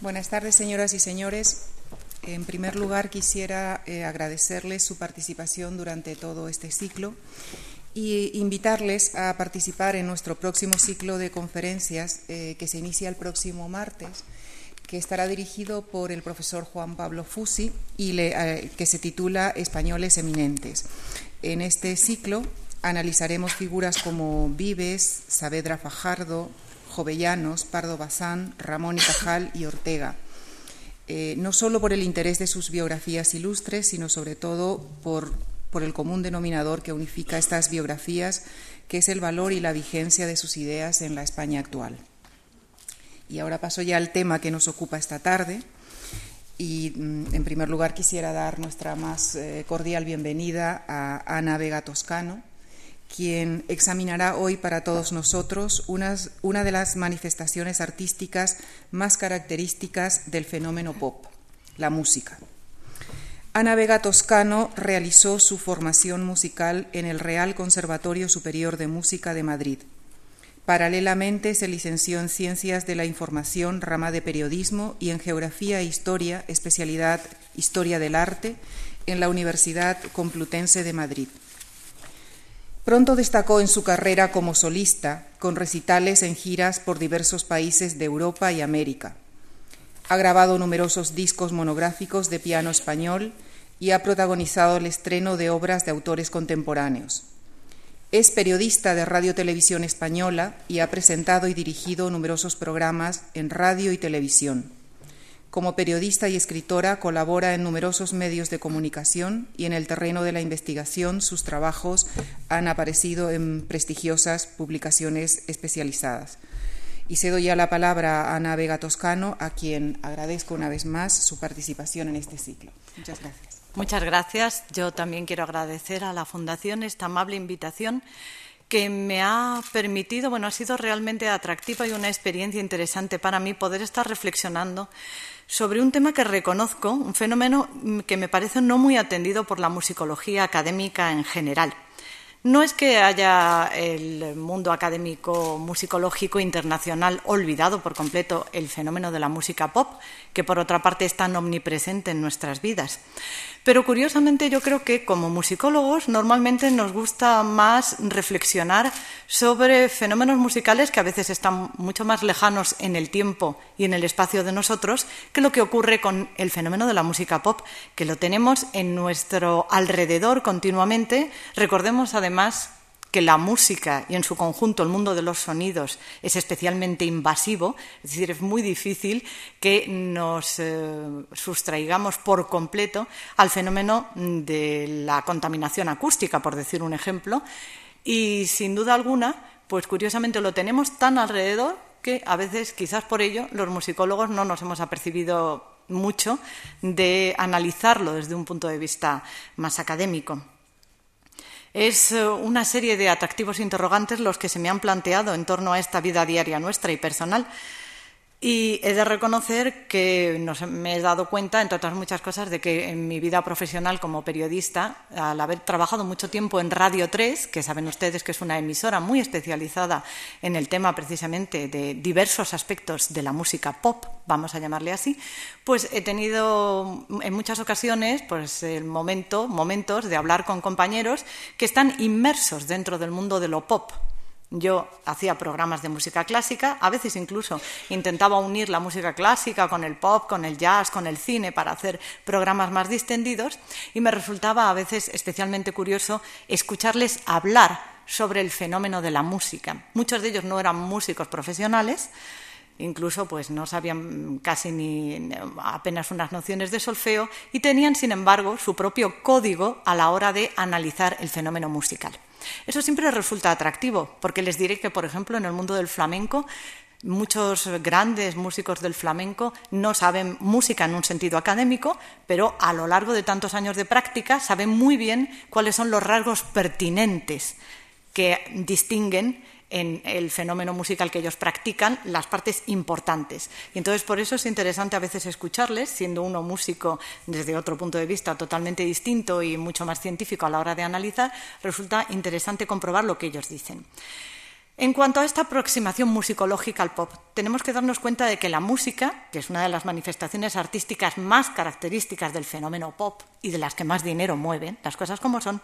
Buenas tardes, señoras y señores. En primer lugar, quisiera eh, agradecerles su participación durante todo este ciclo y invitarles a participar en nuestro próximo ciclo de conferencias eh, que se inicia el próximo martes, que estará dirigido por el profesor Juan Pablo Fusi y eh, que se titula Españoles Eminentes. En este ciclo analizaremos figuras como Vives, Saavedra Fajardo, Jovellanos, Pardo Bazán, Ramón y Cajal y Ortega. Eh, no solo por el interés de sus biografías ilustres, sino sobre todo por, por el común denominador que unifica estas biografías, que es el valor y la vigencia de sus ideas en la España actual. Y ahora paso ya al tema que nos ocupa esta tarde. Y mm, en primer lugar quisiera dar nuestra más eh, cordial bienvenida a Ana Vega Toscano, quien examinará hoy para todos nosotros una de las manifestaciones artísticas más características del fenómeno pop, la música. Ana Vega Toscano realizó su formación musical en el Real Conservatorio Superior de Música de Madrid. Paralelamente se licenció en Ciencias de la Información, rama de Periodismo, y en Geografía e Historia, especialidad Historia del Arte, en la Universidad Complutense de Madrid. Pronto destacó en su carrera como solista, con recitales en giras por diversos países de Europa y América. Ha grabado numerosos discos monográficos de piano español y ha protagonizado el estreno de obras de autores contemporáneos. Es periodista de Radio Televisión Española y ha presentado y dirigido numerosos programas en radio y televisión. Como periodista y escritora colabora en numerosos medios de comunicación y en el terreno de la investigación sus trabajos han aparecido en prestigiosas publicaciones especializadas. Y cedo ya la palabra a Ana Vega Toscano, a quien agradezco una vez más su participación en este ciclo. Muchas gracias. Muchas gracias. Yo también quiero agradecer a la Fundación esta amable invitación que me ha permitido, bueno, ha sido realmente atractiva y una experiencia interesante para mí poder estar reflexionando sobre un tema que reconozco, un fenómeno que me parece no muy atendido por la musicología académica en general. No es que haya el mundo académico musicológico internacional olvidado por completo el fenómeno de la música pop, que por otra parte es tan omnipresente en nuestras vidas. Pero curiosamente yo creo que como musicólogos normalmente nos gusta más reflexionar sobre fenómenos musicales que a veces están mucho más lejanos en el tiempo y en el espacio de nosotros que lo que ocurre con el fenómeno de la música pop, que lo tenemos en nuestro alrededor continuamente. Recordemos además que la música y en su conjunto el mundo de los sonidos es especialmente invasivo, es decir, es muy difícil que nos eh, sustraigamos por completo al fenómeno de la contaminación acústica, por decir un ejemplo, y sin duda alguna, pues curiosamente lo tenemos tan alrededor que a veces, quizás por ello, los musicólogos no nos hemos apercibido mucho de analizarlo desde un punto de vista más académico. Es eh, una serie de atractivos interrogantes los que se me han planteado en torno a esta vida diaria nuestra y personal. Y he de reconocer que me he dado cuenta, entre otras muchas cosas, de que en mi vida profesional como periodista, al haber trabajado mucho tiempo en Radio 3, que saben ustedes que es una emisora muy especializada en el tema precisamente de diversos aspectos de la música pop, vamos a llamarle así, pues he tenido en muchas ocasiones pues, el momento, momentos de hablar con compañeros que están inmersos dentro del mundo de lo pop yo hacía programas de música clásica, a veces incluso intentaba unir la música clásica con el pop, con el jazz, con el cine para hacer programas más distendidos y me resultaba a veces especialmente curioso escucharles hablar sobre el fenómeno de la música. Muchos de ellos no eran músicos profesionales, incluso pues no sabían casi ni apenas unas nociones de solfeo y tenían sin embargo su propio código a la hora de analizar el fenómeno musical. Eso siempre resulta atractivo, porque les diré que, por ejemplo, en el mundo del flamenco, muchos grandes músicos del flamenco no saben música en un sentido académico, pero a lo largo de tantos años de práctica saben muy bien cuáles son los rasgos pertinentes que distinguen en el fenómeno musical que ellos practican las partes importantes. Y entonces por eso es interesante a veces escucharles, siendo uno músico desde otro punto de vista totalmente distinto y mucho más científico a la hora de analizar, resulta interesante comprobar lo que ellos dicen. En cuanto a esta aproximación musicológica al pop, tenemos que darnos cuenta de que la música, que es una de las manifestaciones artísticas más características del fenómeno pop y de las que más dinero mueven, las cosas como son,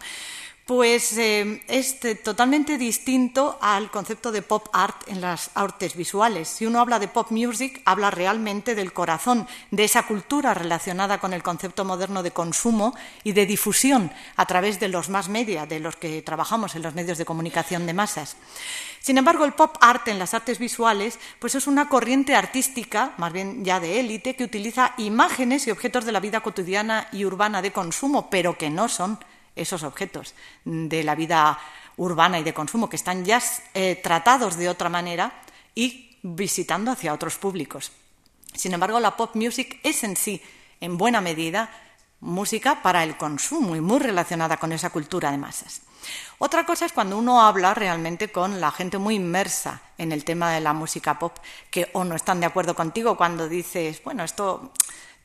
pues eh, es totalmente distinto al concepto de pop art en las artes visuales. Si uno habla de pop music, habla realmente del corazón, de esa cultura relacionada con el concepto moderno de consumo y de difusión a través de los más media, de los que trabajamos en los medios de comunicación de masas. Sin embargo, el pop art en las artes visuales pues es una corriente artística, más bien ya de élite, que utiliza imágenes y objetos de la vida cotidiana y urbana de consumo, pero que no son esos objetos de la vida urbana y de consumo que están ya eh, tratados de otra manera y visitando hacia otros públicos. Sin embargo, la pop music es en sí, en buena medida, música para el consumo y muy relacionada con esa cultura de masas. Otra cosa es cuando uno habla realmente con la gente muy inmersa en el tema de la música pop, que o no están de acuerdo contigo cuando dices, bueno, esto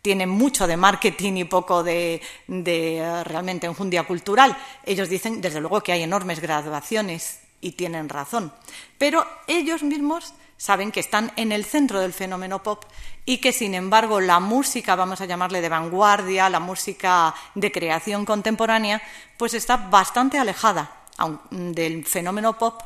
tiene mucho de marketing y poco de, de realmente enjundia cultural. Ellos dicen, desde luego, que hay enormes graduaciones y tienen razón. Pero ellos mismos saben que están en el centro del fenómeno pop y que, sin embargo, la música, vamos a llamarle de vanguardia, la música de creación contemporánea, pues está bastante alejada del fenómeno pop,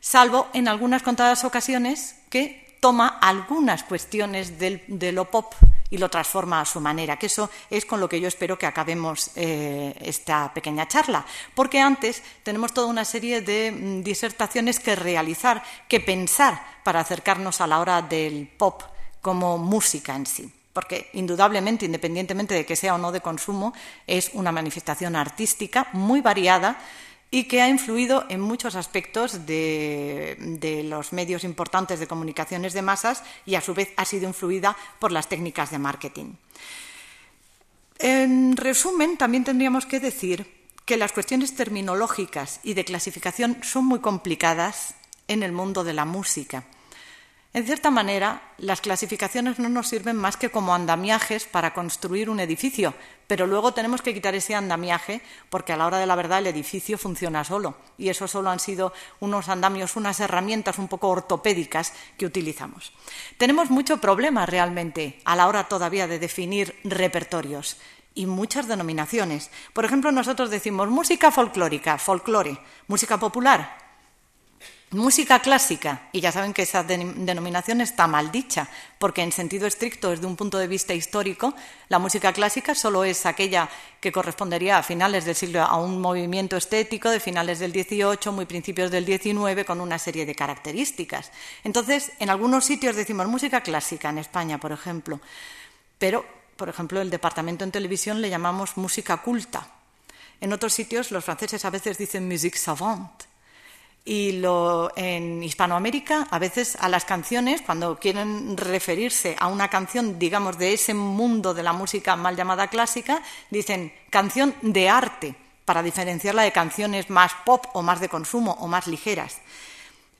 salvo en algunas contadas ocasiones que toma algunas cuestiones de lo pop y lo transforma a su manera, que eso es con lo que yo espero que acabemos eh, esta pequeña charla, porque antes tenemos toda una serie de mm, disertaciones que realizar, que pensar para acercarnos a la hora del pop como música en sí. Porque indudablemente, independientemente de que sea o no de consumo, es una manifestación artística muy variada y que ha influido en muchos aspectos de, los medios importantes de comunicaciones de masas y a su vez ha sido influida por las técnicas de marketing. En resumen, también tendríamos que decir que las cuestiones terminológicas y de clasificación son muy complicadas en el mundo de la música en cierta manera, las clasificaciones no nos sirven más que como andamiajes para construir un edificio, pero luego tenemos que quitar ese andamiaje porque a la hora de la verdad el edificio funciona solo y eso solo han sido unos andamios, unas herramientas un poco ortopédicas que utilizamos. Tenemos mucho problema realmente a la hora todavía de definir repertorios y muchas denominaciones. Por ejemplo, nosotros decimos música folclórica, folclore, música popular, Música clásica, y ya saben que esa denominación está mal dicha, porque en sentido estricto, desde un punto de vista histórico, la música clásica solo es aquella que correspondería a finales del siglo, a un movimiento estético de finales del XVIII, muy principios del XIX, con una serie de características. Entonces, en algunos sitios decimos música clásica, en España, por ejemplo, pero, por ejemplo, el departamento en televisión le llamamos música culta. En otros sitios, los franceses a veces dicen musique savante y lo, en Hispanoamérica, a veces a las canciones, cuando quieren referirse a una canción, digamos, de ese mundo de la música mal llamada clásica, dicen canción de arte, para diferenciarla de canciones más pop o más de consumo o más ligeras.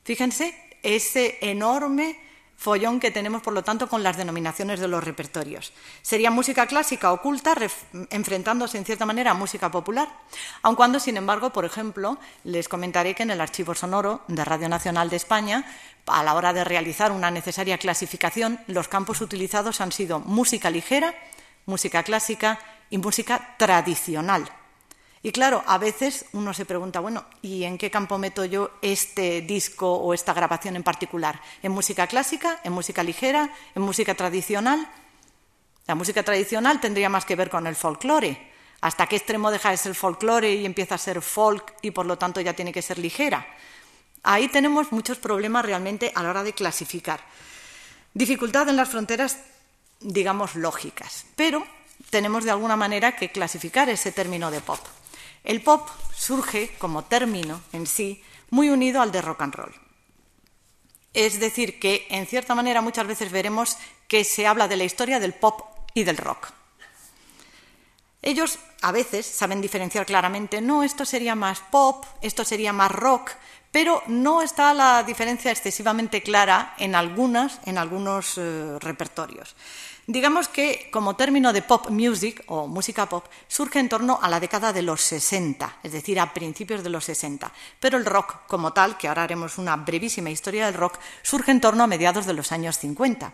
Fíjense ese enorme follón que tenemos, por lo tanto, con las denominaciones de los repertorios. Sería música clásica oculta, enfrentándose en cierta manera a música popular, aun cuando, sin embargo, por ejemplo, les comentaré que en el archivo sonoro de Radio Nacional de España, a la hora de realizar una necesaria clasificación, los campos utilizados han sido música ligera, música clásica y música tradicional. Y claro, a veces uno se pregunta, bueno, ¿y en qué campo meto yo este disco o esta grabación en particular? ¿En música clásica? ¿En música ligera? ¿En música tradicional? La música tradicional tendría más que ver con el folclore. ¿Hasta qué extremo deja de ser folclore y empieza a ser folk y por lo tanto ya tiene que ser ligera? Ahí tenemos muchos problemas realmente a la hora de clasificar. Dificultad en las fronteras, digamos, lógicas, pero tenemos de alguna manera que clasificar ese término de pop. El pop surge como término en sí muy unido al de rock and roll. Es decir, que en cierta manera muchas veces veremos que se habla de la historia del pop y del rock. Ellos a veces saben diferenciar claramente, no, esto sería más pop, esto sería más rock, pero no está la diferencia excesivamente clara en, algunas, en algunos eh, repertorios. Digamos que como término de pop music o música pop surge en torno a la década de los 60, es decir, a principios de los 60. Pero el rock como tal, que ahora haremos una brevísima historia del rock, surge en torno a mediados de los años 50.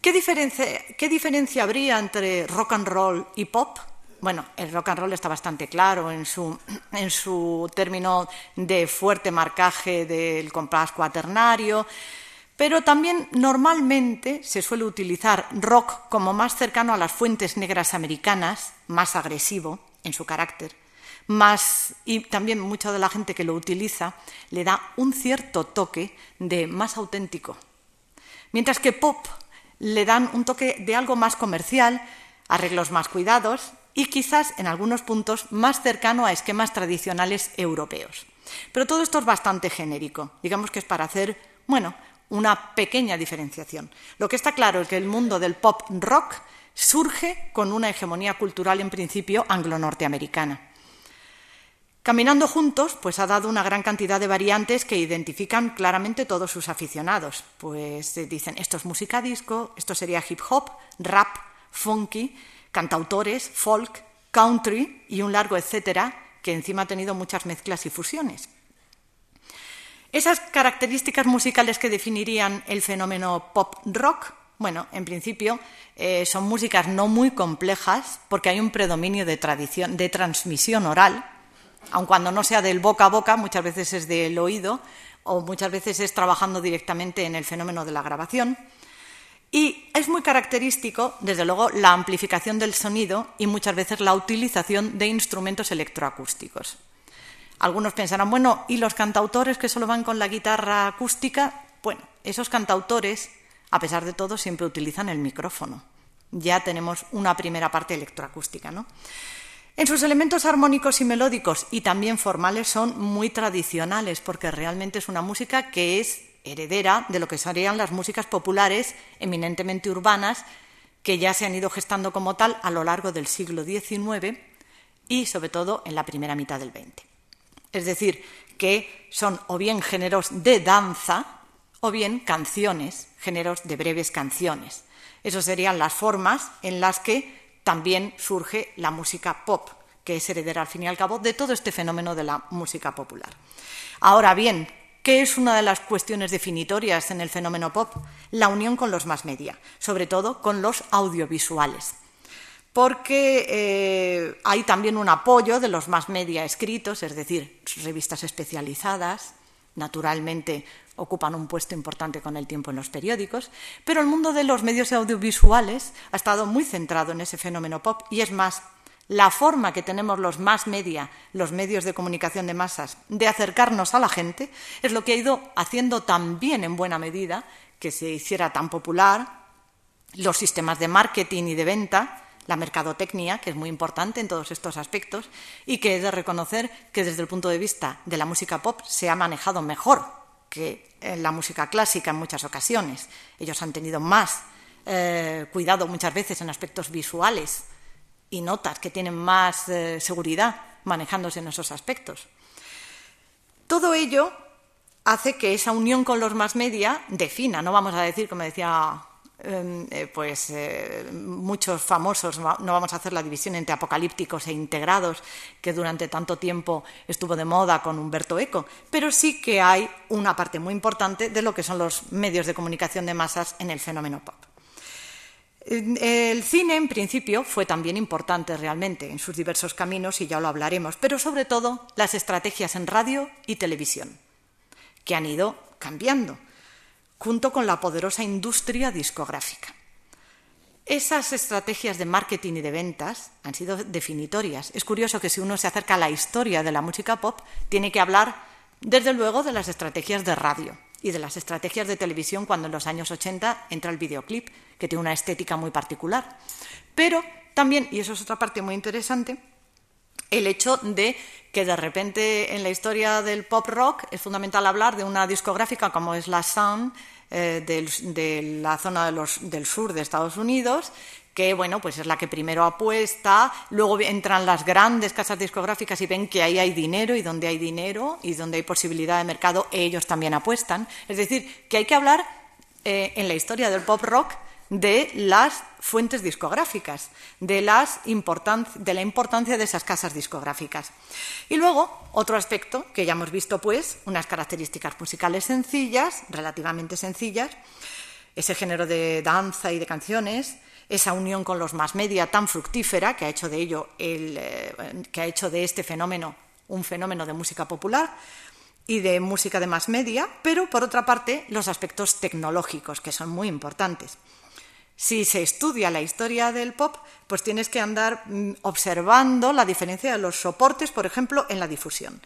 ¿Qué diferencia, habría entre rock and roll y pop? Bueno, el rock and roll está bastante claro en su, en su término de fuerte marcaje del compás cuaternario, pero también normalmente se suele utilizar rock como más cercano a las fuentes negras americanas, más agresivo en su carácter, más y también mucha de la gente que lo utiliza le da un cierto toque de más auténtico. Mientras que pop le dan un toque de algo más comercial, arreglos más cuidados y quizás en algunos puntos más cercano a esquemas tradicionales europeos. Pero todo esto es bastante genérico. Digamos que es para hacer, bueno, una pequeña diferenciación. Lo que está claro es que el mundo del pop rock surge con una hegemonía cultural en principio anglo-norteamericana. Caminando juntos, pues ha dado una gran cantidad de variantes que identifican claramente todos sus aficionados. Pues eh, dicen, esto es música disco, esto sería hip hop, rap, funky, cantautores, folk, country y un largo etcétera, que encima ha tenido muchas mezclas y fusiones. Esas características musicales que definirían el fenómeno pop rock, bueno, en principio eh, son músicas no muy complejas porque hay un predominio de, tradición, de transmisión oral, aun cuando no sea del boca a boca, muchas veces es del oído o muchas veces es trabajando directamente en el fenómeno de la grabación. Y es muy característico, desde luego, la amplificación del sonido y muchas veces la utilización de instrumentos electroacústicos. Algunos pensarán, bueno, ¿y los cantautores que solo van con la guitarra acústica? Bueno, esos cantautores, a pesar de todo, siempre utilizan el micrófono. Ya tenemos una primera parte electroacústica, ¿no? En sus elementos armónicos y melódicos y también formales son muy tradicionales porque realmente es una música que es heredera de lo que serían las músicas populares eminentemente urbanas que ya se han ido gestando como tal a lo largo del siglo XIX y sobre todo en la primera mitad del XX. Es decir, que son o bien géneros de danza o bien canciones, géneros de breves canciones. Esas serían las formas en las que también surge la música pop, que es heredera al fin y al cabo de todo este fenómeno de la música popular. Ahora bien, ¿qué es una de las cuestiones definitorias en el fenómeno pop? La unión con los más media, sobre todo con los audiovisuales porque eh, hay también un apoyo de los más media escritos, es decir, revistas especializadas, naturalmente ocupan un puesto importante con el tiempo en los periódicos, pero el mundo de los medios audiovisuales ha estado muy centrado en ese fenómeno pop y es más, la forma que tenemos los más media, los medios de comunicación de masas, de acercarnos a la gente, es lo que ha ido haciendo también en buena medida que se hiciera tan popular los sistemas de marketing y de venta, la mercadotecnia, que es muy importante en todos estos aspectos, y que he de reconocer que desde el punto de vista de la música pop se ha manejado mejor que en la música clásica en muchas ocasiones. Ellos han tenido más eh, cuidado muchas veces en aspectos visuales y notas que tienen más eh, seguridad manejándose en esos aspectos. Todo ello hace que esa unión con los más media defina, no vamos a decir, como decía eh, pues eh, muchos famosos, no vamos a hacer la división entre apocalípticos e integrados, que durante tanto tiempo estuvo de moda con Humberto Eco, pero sí que hay una parte muy importante de lo que son los medios de comunicación de masas en el fenómeno pop. El cine, en principio, fue también importante realmente en sus diversos caminos, y ya lo hablaremos, pero sobre todo las estrategias en radio y televisión, que han ido cambiando junto con la poderosa industria discográfica. Esas estrategias de marketing y de ventas han sido definitorias. Es curioso que si uno se acerca a la historia de la música pop, tiene que hablar, desde luego, de las estrategias de radio y de las estrategias de televisión cuando en los años 80 entra el videoclip, que tiene una estética muy particular. Pero también, y eso es otra parte muy interesante, el hecho de que de repente en la historia del pop rock es fundamental hablar de una discográfica como es la Sun, eh, de la zona del sur de Estados Unidos, que bueno, pues es la que primero apuesta, luego entran las grandes casas discográficas y ven que ahí hay dinero y donde hay dinero y donde hay posibilidad de mercado, ellos también apuestan. Es decir, que hay que hablar eh, en la historia del pop rock de las fuentes discográficas, de, las de la importancia de esas casas discográficas. Y luego, otro aspecto que ya hemos visto, pues, unas características musicales sencillas, relativamente sencillas, ese género de danza y de canciones, esa unión con los más media tan fructífera que ha hecho de ello eh, que ha hecho de este fenómeno un fenómeno de música popular y de música de más media, pero por otra parte los aspectos tecnológicos que son muy importantes. Si se estudia la historia del pop, pues tienes que andar mm, observando la diferencia de los soportes, por ejemplo, en la difusión.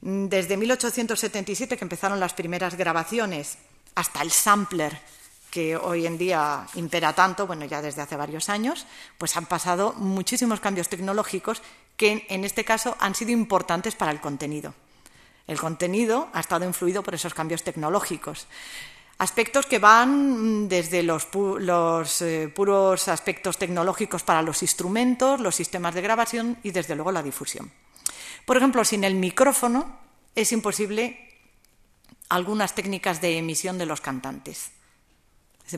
Desde 1877, que empezaron las primeras grabaciones, hasta el sampler, que hoy en día impera tanto, bueno, ya desde hace varios años, pues han pasado muchísimos cambios tecnológicos que en este caso han sido importantes para el contenido. El contenido ha estado influido por esos cambios tecnológicos. Aspectos que van desde los, eh, puros aspectos tecnológicos para los instrumentos, los sistemas de grabación y desde luego la difusión. Por ejemplo, sin el micrófono es imposible algunas técnicas de emisión de los cantantes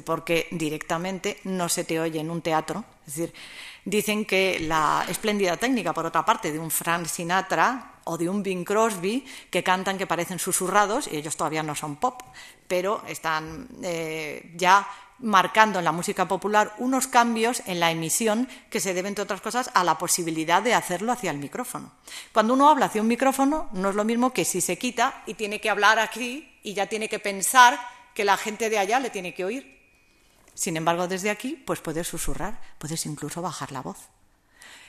porque directamente no se te oye en un teatro. Es decir, dicen que la espléndida técnica, por otra parte, de un Frank Sinatra o de un Bing Crosby, que cantan que parecen susurrados, y ellos todavía no son pop, pero están eh, ya marcando en la música popular unos cambios en la emisión que se deben, entre otras cosas, a la posibilidad de hacerlo hacia el micrófono. Cuando uno habla hacia un micrófono, no es lo mismo que si se quita y tiene que hablar aquí y ya tiene que pensar que la gente de allá le tiene que oír. Sin embargo, desde aquí, pues puedes susurrar, puedes incluso bajar la voz.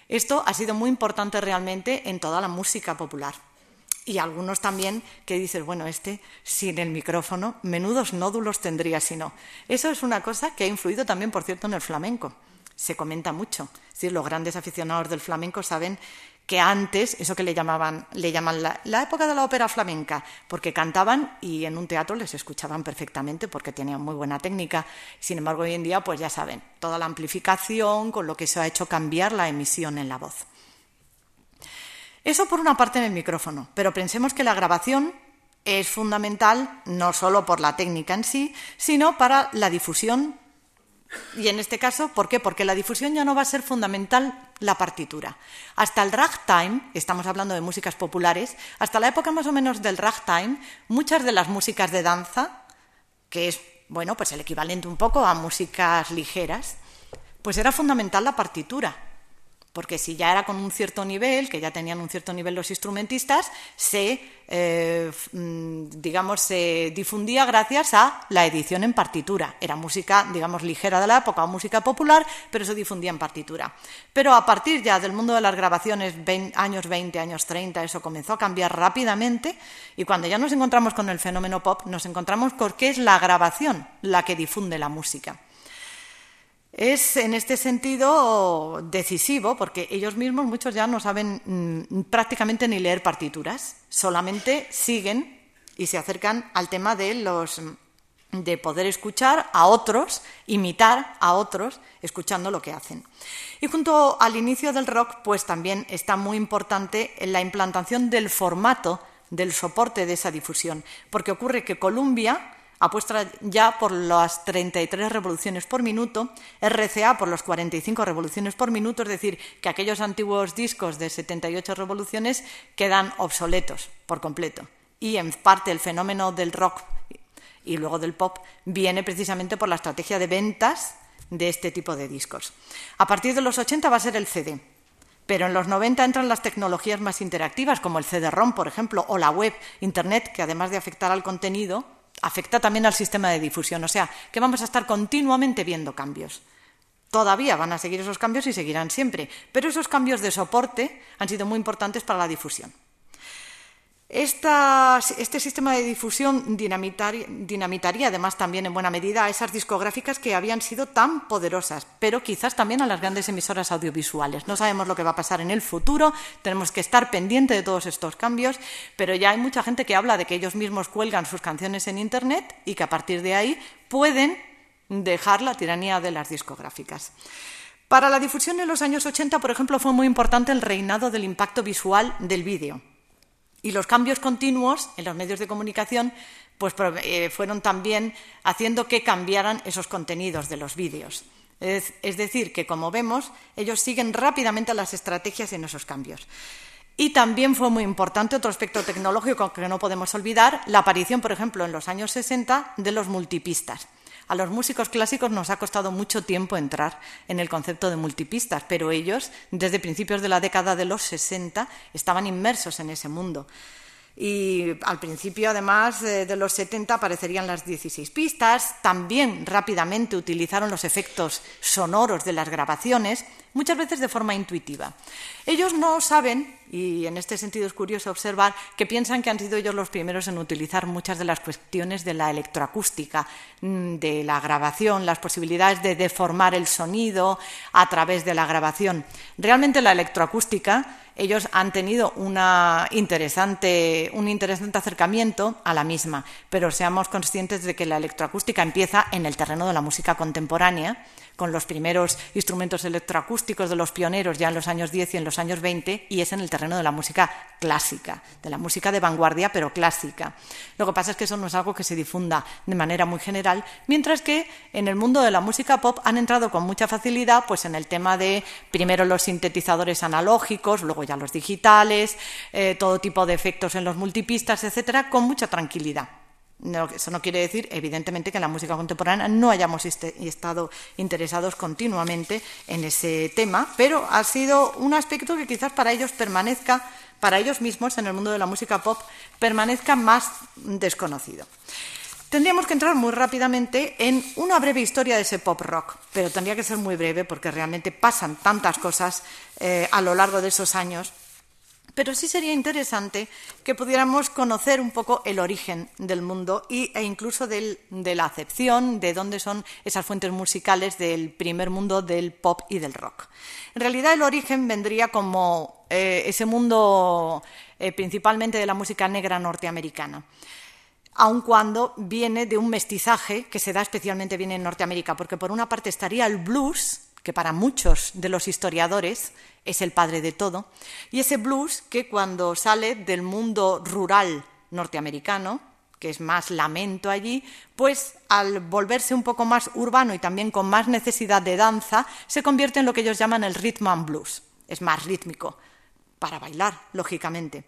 Esto ha sido muy importante realmente en toda la música popular. Y algunos también que dices, bueno, este sin el micrófono, menudos nódulos tendría si no. Eso es una cosa que ha influido también, por cierto, en el flamenco. Se comenta mucho. Decir, los grandes aficionados del flamenco saben que antes, eso que le llamaban, le llaman la, época de la ópera flamenca, porque cantaban y en un teatro les escuchaban perfectamente porque tenían muy buena técnica. Sin embargo, hoy en día, pues ya saben, toda la amplificación, con lo que se ha hecho cambiar la emisión en la voz. Eso por una parte en el micrófono, pero pensemos que la grabación es fundamental no solo por la técnica en sí, sino para la difusión y en este caso, ¿por qué? Porque la difusión ya no va a ser fundamental la partitura. Hasta el ragtime, estamos hablando de músicas populares, hasta la época más o menos del ragtime, muchas de las músicas de danza, que es, bueno, pues el equivalente un poco a músicas ligeras, pues era fundamental la partitura porque si ya era con un cierto nivel, que ya tenían un cierto nivel los instrumentistas, se, eh, mm, digamos, se difundía gracias a la edición en partitura. Era música, digamos, ligera de la época o música popular, pero se difundía en partitura. Pero a partir ya del mundo de las grabaciones, años 20, años 30, eso comenzó a cambiar rápidamente y cuando ya nos encontramos con el fenómeno pop, nos encontramos con que es la grabación la que difunde la música. Es en este sentido decisivo porque ellos mismos, muchos ya no saben mm, prácticamente ni leer partituras, solamente siguen y se acercan al tema de los de poder escuchar a otros, imitar a otros, escuchando lo que hacen. Y junto al inicio del rock, pues también está muy importante la implantación del formato del soporte de esa difusión, porque ocurre que Columbia apuesta ya por las 33 revoluciones por minuto, RCA por las 45 revoluciones por minuto, es decir, que aquellos antiguos discos de 78 revoluciones quedan obsoletos por completo. Y en parte el fenómeno del rock y luego del pop viene precisamente por la estrategia de ventas de este tipo de discos. A partir de los 80 va a ser el CD. Pero en los 90 entran las tecnologías más interactivas, como el CD-ROM, por ejemplo, o la web, Internet, que además de afectar al contenido, afecta también al sistema de difusión. O sea, que vamos a estar continuamente viendo cambios. Todavía van a seguir esos cambios y seguirán siempre, pero esos cambios de soporte han sido muy importantes para la difusión. Este sistema de difusión dinamitaría, además también en buena medida a esas discográficas que habían sido tan poderosas, pero quizás también a las grandes emisoras audiovisuales. No sabemos lo que va a pasar en el futuro, tenemos que estar pendientes de todos estos cambios, pero ya hay mucha gente que habla de que ellos mismos cuelgan sus canciones en Internet y que a partir de ahí pueden dejar la tiranía de las discográficas. Para la difusión en los años 80, por ejemplo, fue muy importante el reinado del impacto visual del vídeo. Y los cambios continuos en los medios de comunicación pues, eh, fueron también haciendo que cambiaran esos contenidos de los vídeos. Es, es, decir, que como vemos, ellos siguen rápidamente las estrategias en esos cambios. Y también fue muy importante otro aspecto tecnológico que no podemos olvidar, la aparición, por ejemplo, en los años 60 de los multipistas. A los músicos clásicos nos ha costado mucho tiempo entrar en el concepto de multipistas, pero ellos, desde principios de la década de los 60, estaban inmersos en ese mundo. Y al principio, además de los 70, aparecerían las 16 pistas. También rápidamente utilizaron los efectos sonoros de las grabaciones, muchas veces de forma intuitiva. Ellos no saben, y en este sentido es curioso observar, que piensan que han sido ellos los primeros en utilizar muchas de las cuestiones de la electroacústica, mm, de la grabación, las posibilidades de deformar el sonido a través de la grabación. Realmente la electroacústica ellos han tenido una interesante, un interesante acercamiento a la misma, pero seamos conscientes de que la electroacústica empieza en el terreno de la música contemporánea con los primeros instrumentos electroacústicos de los pioneros ya en los años 10 y en los años 20, y es en el terreno de la música clásica, de la música de vanguardia, pero clásica. Lo que pasa es que eso no es algo que se difunda de manera muy general, mientras que en el mundo de la música pop han entrado con mucha facilidad pues en el tema de primero los sintetizadores analógicos, luego ya los digitales, eh, todo tipo de efectos en los multipistas, etcétera, con mucha tranquilidad eso no quiere decir, evidentemente, que en la música contemporánea no hayamos estado interesados continuamente en ese tema, pero ha sido un aspecto que quizás para ellos permanezca, para ellos mismos en el mundo de la música pop, permanezca más desconocido. Tendríamos que entrar muy rápidamente en una breve historia de ese pop rock, pero tendría que ser muy breve porque realmente pasan tantas cosas eh, a lo largo de esos años pero sí sería interesante que pudiéramos conocer un poco el origen del mundo e incluso de la acepción de dónde son esas fuentes musicales del primer mundo del pop y del rock. En realidad el origen vendría como eh, ese mundo eh, principalmente de la música negra norteamericana aun cuando viene de un mestizaje que se da especialmente bien en Norteamérica, porque por una parte estaría el blues, que para muchos de los historiadores es el padre de todo, y ese blues que cuando sale del mundo rural norteamericano, que es más lamento allí, pues al volverse un poco más urbano y también con más necesidad de danza, se convierte en lo que ellos llaman el rhythm and blues. Es más rítmico, para bailar, lógicamente.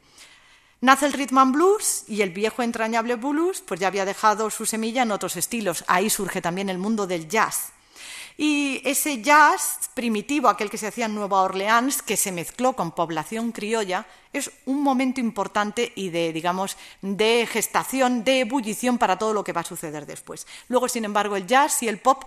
Nace el rhythm and blues y el viejo entrañable blues pues ya había dejado su semilla en otros estilos. Ahí surge también el mundo del jazz, y ese jazz primitivo, aquel que se hacía en Nueva Orleans, que se mezcló con población criolla, es un momento importante y de, digamos, de gestación, de ebullición para todo lo que va a suceder después. Luego, sin embargo, el jazz y el pop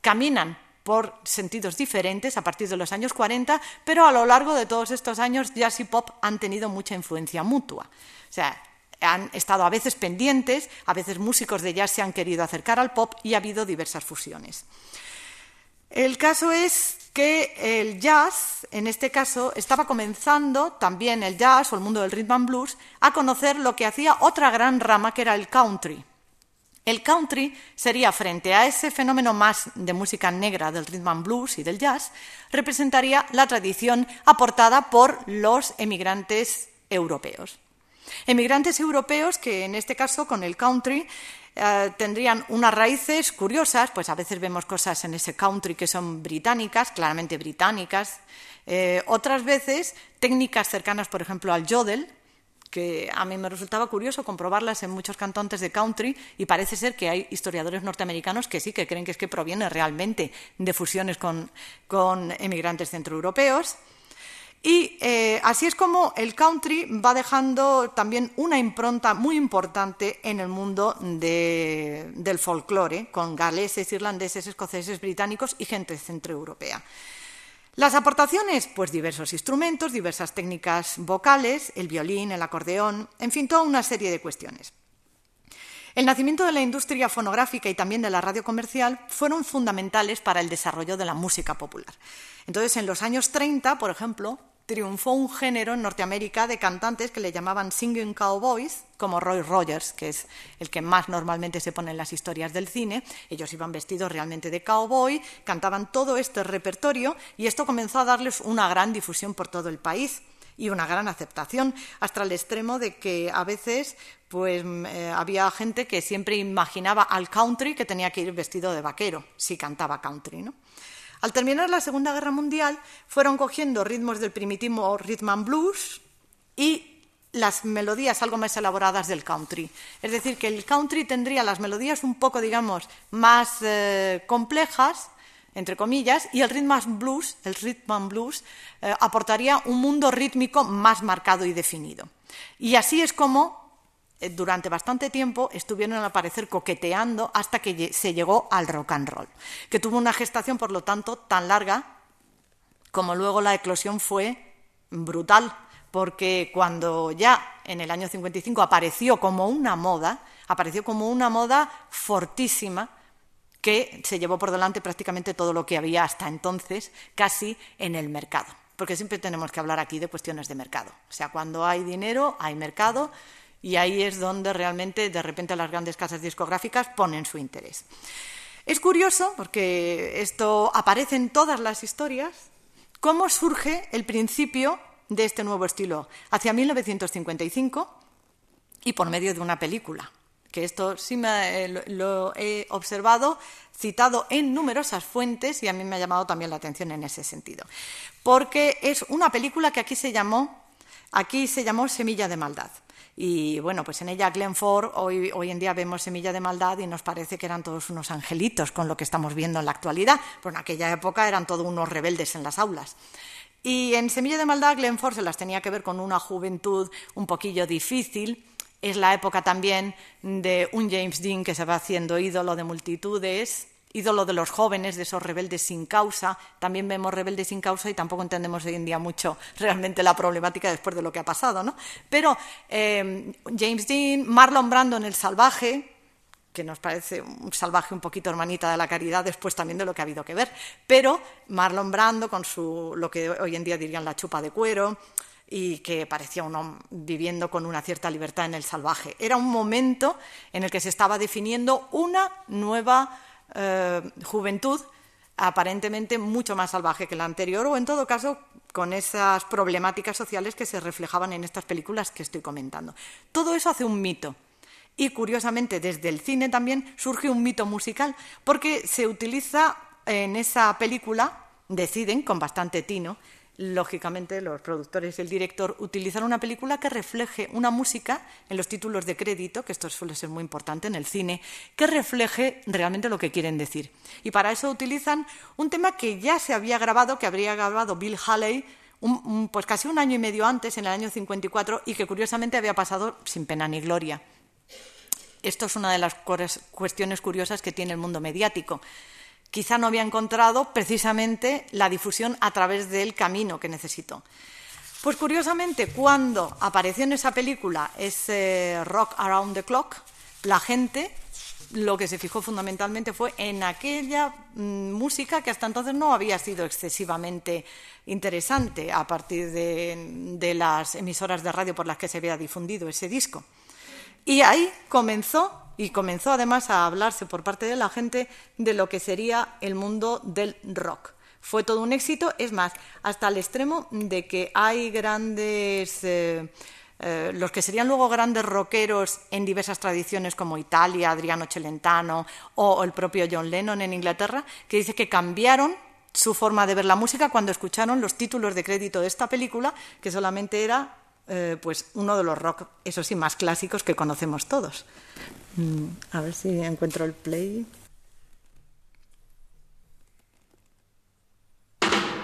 caminan por sentidos diferentes a partir de los años 40, pero a lo largo de todos estos años jazz y pop han tenido mucha influencia mutua. O sea, han estado a veces pendientes, a veces músicos de jazz se han querido acercar al pop y ha habido diversas fusiones. El caso es que el jazz, en este caso, estaba comenzando también el jazz o el mundo del rhythm and blues a conocer lo que hacía otra gran rama que era el country. El country sería, frente a ese fenómeno más de música negra del rhythm and blues y del jazz, representaría la tradición aportada por los emigrantes europeos. Emigrantes europeos que, en este caso, con el country, eh, tendrían unas raíces curiosas, pues a veces vemos cosas en ese country que son británicas, claramente británicas, eh, otras veces técnicas cercanas, por ejemplo, al yodel, que a mí me resultaba curioso comprobarlas en muchos cantantes de country y parece ser que hay historiadores norteamericanos que sí, que creen que es que proviene realmente de fusiones con, con emigrantes centroeuropeos. Y eh, así es como el country va dejando también una impronta muy importante en el mundo del folclore, con galeses, irlandeses, escoceses, británicos y gente centroeuropea. Las aportaciones, pues diversos instrumentos, diversas técnicas vocales, el violín, el acordeón, en fin, toda una serie de cuestiones. El nacimiento de la industria fonográfica y también de la radio comercial fueron fundamentales para el desarrollo de la música popular. Entonces, en los años 30, por ejemplo, triunfó un género en Norteamérica de cantantes que le llamaban singing cowboys, como Roy Rogers, que es el que más normalmente se pone en las historias del cine. Ellos iban vestidos realmente de cowboy, cantaban todo este repertorio y esto comenzó a darles una gran difusión por todo el país y una gran aceptación, hasta el extremo de que a veces pues, eh, había gente que siempre imaginaba al country que tenía que ir vestido de vaquero si cantaba country. ¿no? Al terminar la Segunda Guerra Mundial, fueron cogiendo ritmos del primitivo rhythm and blues y las melodías algo más elaboradas del country. Es decir, que el country tendría las melodías un poco, digamos, más eh, complejas, entre comillas, y el rhythm and blues, el rhythm blues, eh, aportaría un mundo rítmico más marcado y definido. Y así es como durante bastante tiempo estuvieron a aparecer coqueteando hasta que se llegó al rock and roll, que tuvo una gestación, por lo tanto, tan larga como luego la eclosión fue brutal, porque cuando ya en el año 55 apareció como una moda, apareció como una moda fortísima, que se llevó por delante prácticamente todo lo que había hasta entonces casi en el mercado. Porque siempre tenemos que hablar aquí de cuestiones de mercado. O sea, cuando hay dinero, hay mercado y ahí es donde realmente de repente las grandes casas discográficas ponen su interés. Es curioso, porque esto aparece en todas las historias, cómo surge el principio de este nuevo estilo hacia 1955 y por medio de una película que esto sí me, eh, lo he observado, citado en numerosas fuentes y a mí me ha llamado también la atención en ese sentido. Porque es una película que aquí se llamó, aquí se llamó Semilla de Maldad. Y bueno, pues en ella Glenn Ford, hoy, hoy en día vemos Semilla de Maldad y nos parece que eran todos unos angelitos con lo que estamos viendo en la actualidad, pero en aquella época eran todos unos rebeldes en las aulas. Y en Semilla de Maldad Glenn Ford se las tenía que ver con una juventud un poquillo difícil, es la época también de un James Dean que se va haciendo ídolo de multitudes, ídolo de los jóvenes, de esos rebeldes sin causa. También vemos rebeldes sin causa y tampoco entendemos hoy en día mucho realmente la problemática después de lo que ha pasado. ¿no? Pero eh, James Dean, Marlon Brando en El Salvaje, que nos parece un salvaje un poquito hermanita de la caridad después también de lo que ha habido que ver, pero Marlon Brando con su, lo que hoy en día dirían la chupa de cuero, y que parecía uno viviendo con una cierta libertad en el salvaje. Era un momento en el que se estaba definiendo una nueva eh, juventud aparentemente mucho más salvaje que la anterior o en todo caso con esas problemáticas sociales que se reflejaban en estas películas que estoy comentando. Todo eso hace un mito. Y curiosamente desde el cine también surge un mito musical porque se utiliza en esa película, deciden con bastante tino, lógicamente los productores y el director utilizan una película que refleje una música en los títulos de crédito, que esto suele ser muy importante en el cine, que refleje realmente lo que quieren decir. Y para eso utilizan un tema que ya se había grabado, que habría grabado Bill Haley pues casi un año y medio antes, en el año 54, y que curiosamente había pasado sin pena ni gloria. Esto es una de las cuestiones curiosas que tiene el mundo mediático quizá no había encontrado precisamente la difusión a través del camino que necesitó. Pues curiosamente, cuando apareció en esa película ese Rock Around the Clock, la gente lo que se fijó fundamentalmente fue en aquella mm, música que hasta entonces no había sido excesivamente interesante a partir de las emisoras de radio por las que se había difundido ese disco. Y ahí comenzó y comenzó además a hablarse por parte de la gente de lo que sería el mundo del rock. Fue todo un éxito, es más, hasta el extremo de que hay grandes, eh, eh, los que serían luego grandes rockeros en diversas tradiciones como Italia, Adriano Celentano o el propio John Lennon en Inglaterra, que dice que cambiaron su forma de ver la música cuando escucharon los títulos de crédito de esta película, que solamente era eh, pues uno de los rock, eso sí, más clásicos que conocemos todos. Mm, a ver si encuentro el play.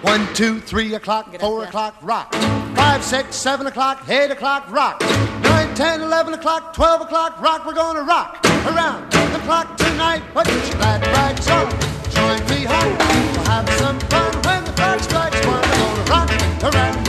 One, two, three o'clock, four o'clock, rock. Five, six, seven o'clock, eight o'clock, rock. Nine, ten, eleven o'clock, twelve o'clock, rock. We're gonna rock around the clock tonight. Put your glad rags on. Join me home. We'll have some fun when the clock strikes one. en su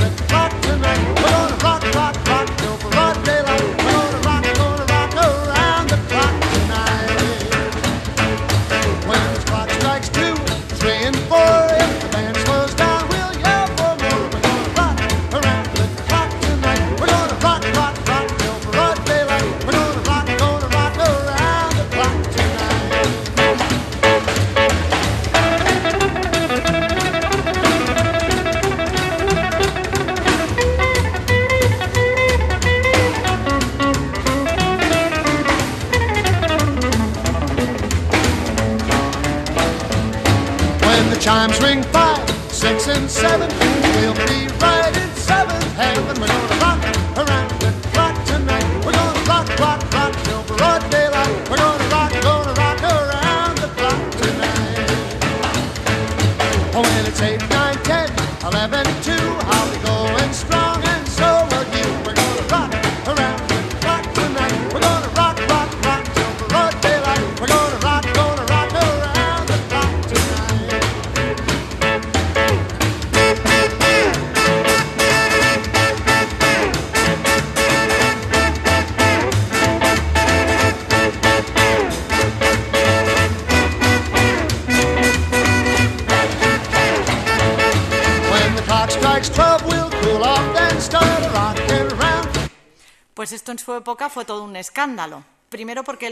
época fue todo un escándalo. Primero porque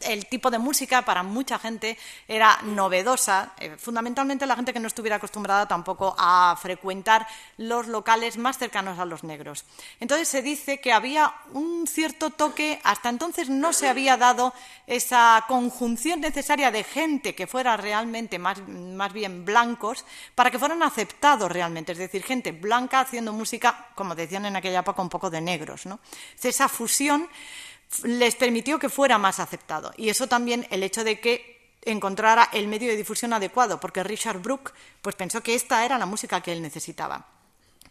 el tipo de música para mucha gente era novedosa, eh, fundamentalmente la gente que no estuviera acostumbrada tampoco a frecuentar los locales más cercanos a los negros. Entonces se dice que había un cierto toque, hasta entonces no se había dado esa conjunción necesaria de gente que fuera realmente más, más bien blancos para que fueran aceptados realmente, es decir, gente blanca haciendo música, como decían en aquella época, un poco de negros. ¿no? Esa fusión les permitió que fuera más aceptado. Y eso también el hecho de que encontrara el medio de difusión adecuado, porque Richard Brooke pues, pensó que esta era la música que él necesitaba.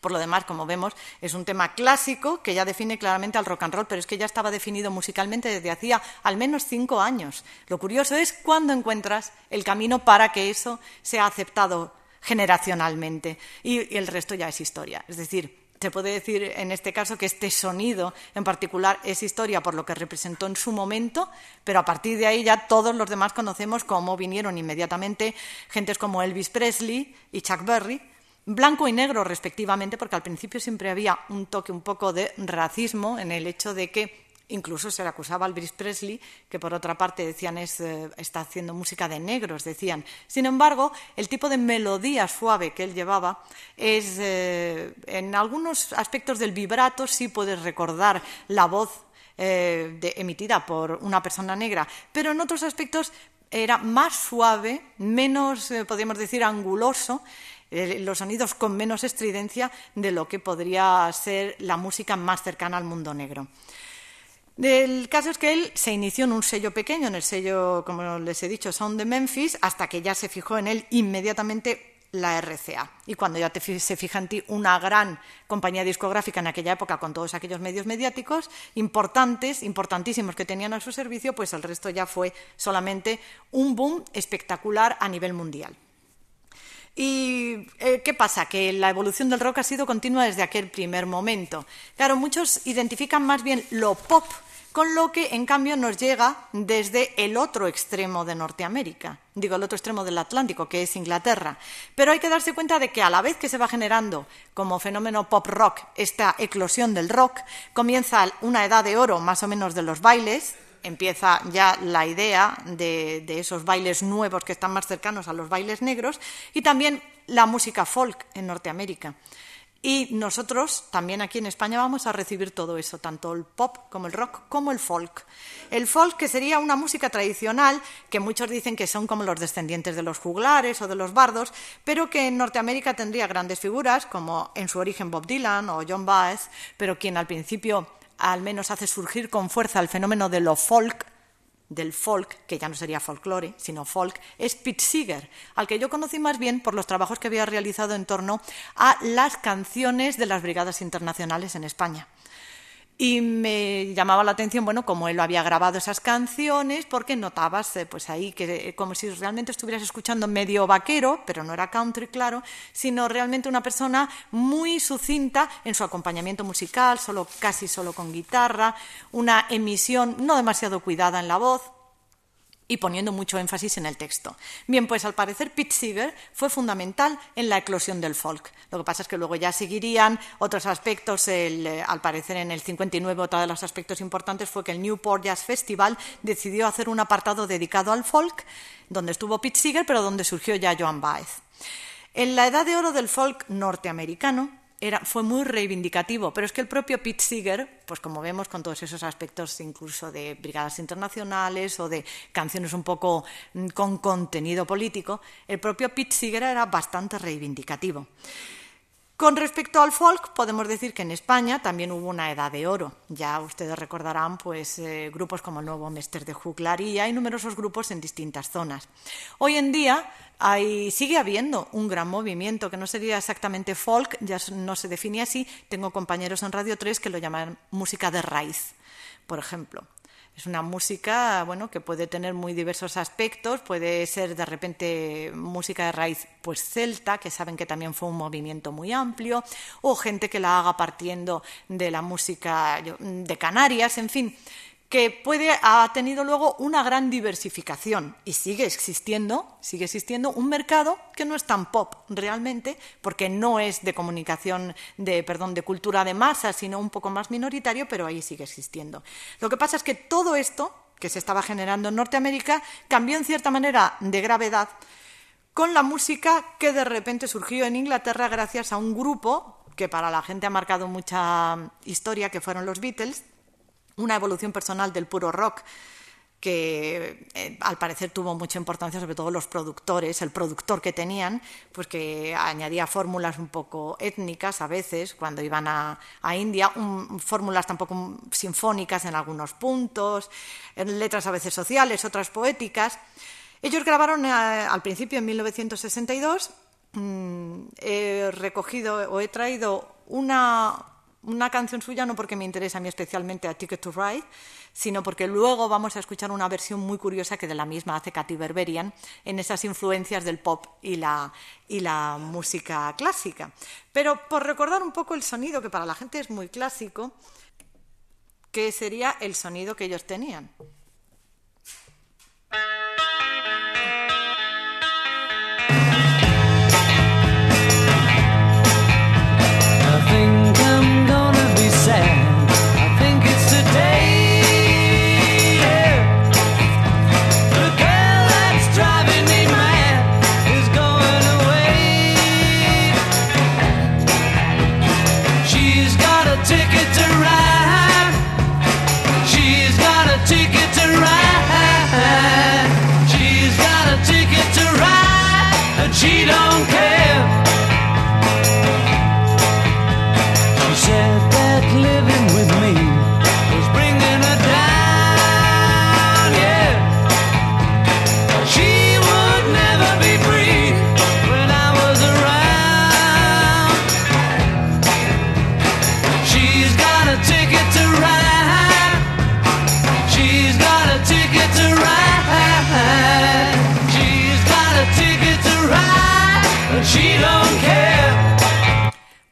Por lo demás, como vemos, es un tema clásico que ya define claramente al rock and roll, pero es que ya estaba definido musicalmente desde hacía al menos cinco años. Lo curioso es cuándo encuentras el camino para que eso sea aceptado generacionalmente y el resto ya es historia. Es decir, se puede decir en este caso que este sonido en particular es historia por lo que representó en su momento, pero a partir de ahí ya todos los demás conocemos cómo vinieron inmediatamente gentes como Elvis Presley y Chuck Berry, blanco y negro respectivamente, porque al principio siempre había un toque un poco de racismo en el hecho de que Incluso se le acusaba a Elvis Presley, que por otra parte decían es, eh, está haciendo música de negros, decían. Sin embargo, el tipo de melodía suave que él llevaba es, eh, en algunos aspectos del vibrato sí puedes recordar la voz eh, emitida por una persona negra, pero en otros aspectos era más suave, menos, podríamos decir, anguloso, los sonidos con menos estridencia de lo que podría ser la música más cercana al mundo negro. El caso es que él se inició en un sello pequeño, en el sello, como les he dicho, Sound de Memphis, hasta que ya se fijó en él inmediatamente la RCA. Y cuando ya se fija en ti una gran compañía discográfica en aquella época con todos aquellos medios mediáticos importantes, importantísimos que tenían a su servicio, pues el resto ya fue solamente un boom espectacular a nivel mundial. ¿Y eh, qué pasa? Que la evolución del rock ha sido continua desde aquel primer momento. Claro, muchos identifican más bien lo pop con lo que en cambio nos llega desde el otro extremo de Norteamérica, digo el otro extremo del Atlántico, que es Inglaterra. Pero hay que darse cuenta de que a la vez que se va generando como fenómeno pop rock esta eclosión del rock, comienza una edad de oro más o menos de los bailes, empieza ya la idea de, esos bailes nuevos que están más cercanos a los bailes negros y también la música folk en Norteamérica. Y nosotros también aquí en España vamos a recibir todo eso, tanto el pop como el rock como el folk. El folk que sería una música tradicional que muchos dicen que son como los descendientes de los juglares o de los bardos, pero que en Norteamérica tendría grandes figuras como en su origen Bob Dylan o John Baez, pero quien al principio al menos hace surgir con fuerza el fenómeno de lo folk del folk, que ya no sería folklore, sino folk, es Pete Seeger, al que yo conocí más bien por los trabajos que había realizado en torno a las canciones de las brigadas internacionales en España. Y me llamaba la atención, bueno, como él lo había grabado esas canciones, porque notabas, eh, pues ahí, que eh, como si realmente estuvieras escuchando medio vaquero, pero no era country, claro, sino realmente una persona muy sucinta en su acompañamiento musical, solo, casi solo con guitarra, una emisión no demasiado cuidada en la voz, y poniendo mucho énfasis en el texto. Bien, pues al parecer Pete Seeger fue fundamental en la eclosión del folk. Lo que pasa es que luego ya seguirían otros aspectos. Eh, al parecer en el 59 otro de los aspectos importantes fue que el Newport Jazz Festival decidió hacer un apartado dedicado al folk, donde estuvo Pete Seeger, pero donde surgió ya Joan Baez. En la edad de oro del folk norteamericano, fue muy reivindicativo, pero es que el propio Pete Seeger, pues como vemos con todos esos aspectos incluso de brigadas internacionales o de canciones un poco mm, con contenido político, el propio Pete Seeger era bastante reivindicativo. Con respecto al folk, podemos decir que en España también hubo una edad de oro. Ya ustedes recordarán pues, eh, grupos como el Nuevo Mester de Juglaría y numerosos grupos en distintas zonas. Hoy en día hay, sigue habiendo un gran movimiento que no sería exactamente folk, ya no se define así. Tengo compañeros en Radio 3 que lo llaman música de raíz, por ejemplo. Es una música bueno, que puede tener muy diversos aspectos, puede ser de repente música de raíz pues celta, que saben que también fue un movimiento muy amplio, o gente que la haga partiendo de la música de Canarias, en fin que puede, ha tenido luego una gran diversificación y sigue existiendo, sigue existiendo un mercado que no es tan pop realmente, porque no es de comunicación, de, perdón, de cultura de masa, sino un poco más minoritario, pero ahí sigue existiendo. Lo que pasa es que todo esto que se estaba generando en Norteamérica cambió en cierta manera de gravedad con la música que de repente surgió en Inglaterra gracias a un grupo que para la gente ha marcado mucha historia, que fueron los Beatles, una evolución personal del puro rock que eh, al parecer tuvo mucha importancia, sobre todo los productores, el productor que tenían, pues que añadía fórmulas un poco étnicas a veces cuando iban a, India, fórmulas tampoco sinfónicas en algunos puntos, en letras a veces sociales, otras poéticas. Ellos grabaron eh, al principio en 1962, mm, he recogido o he traído una, una canción suya no porque me interesa a mí especialmente a Ticket to Ride, sino porque luego vamos a escuchar una versión muy curiosa que de la misma hace Katy Berberian en esas influencias del pop y la, y la música clásica. Pero por recordar un poco el sonido, que para la gente es muy clásico, que sería el sonido que ellos tenían.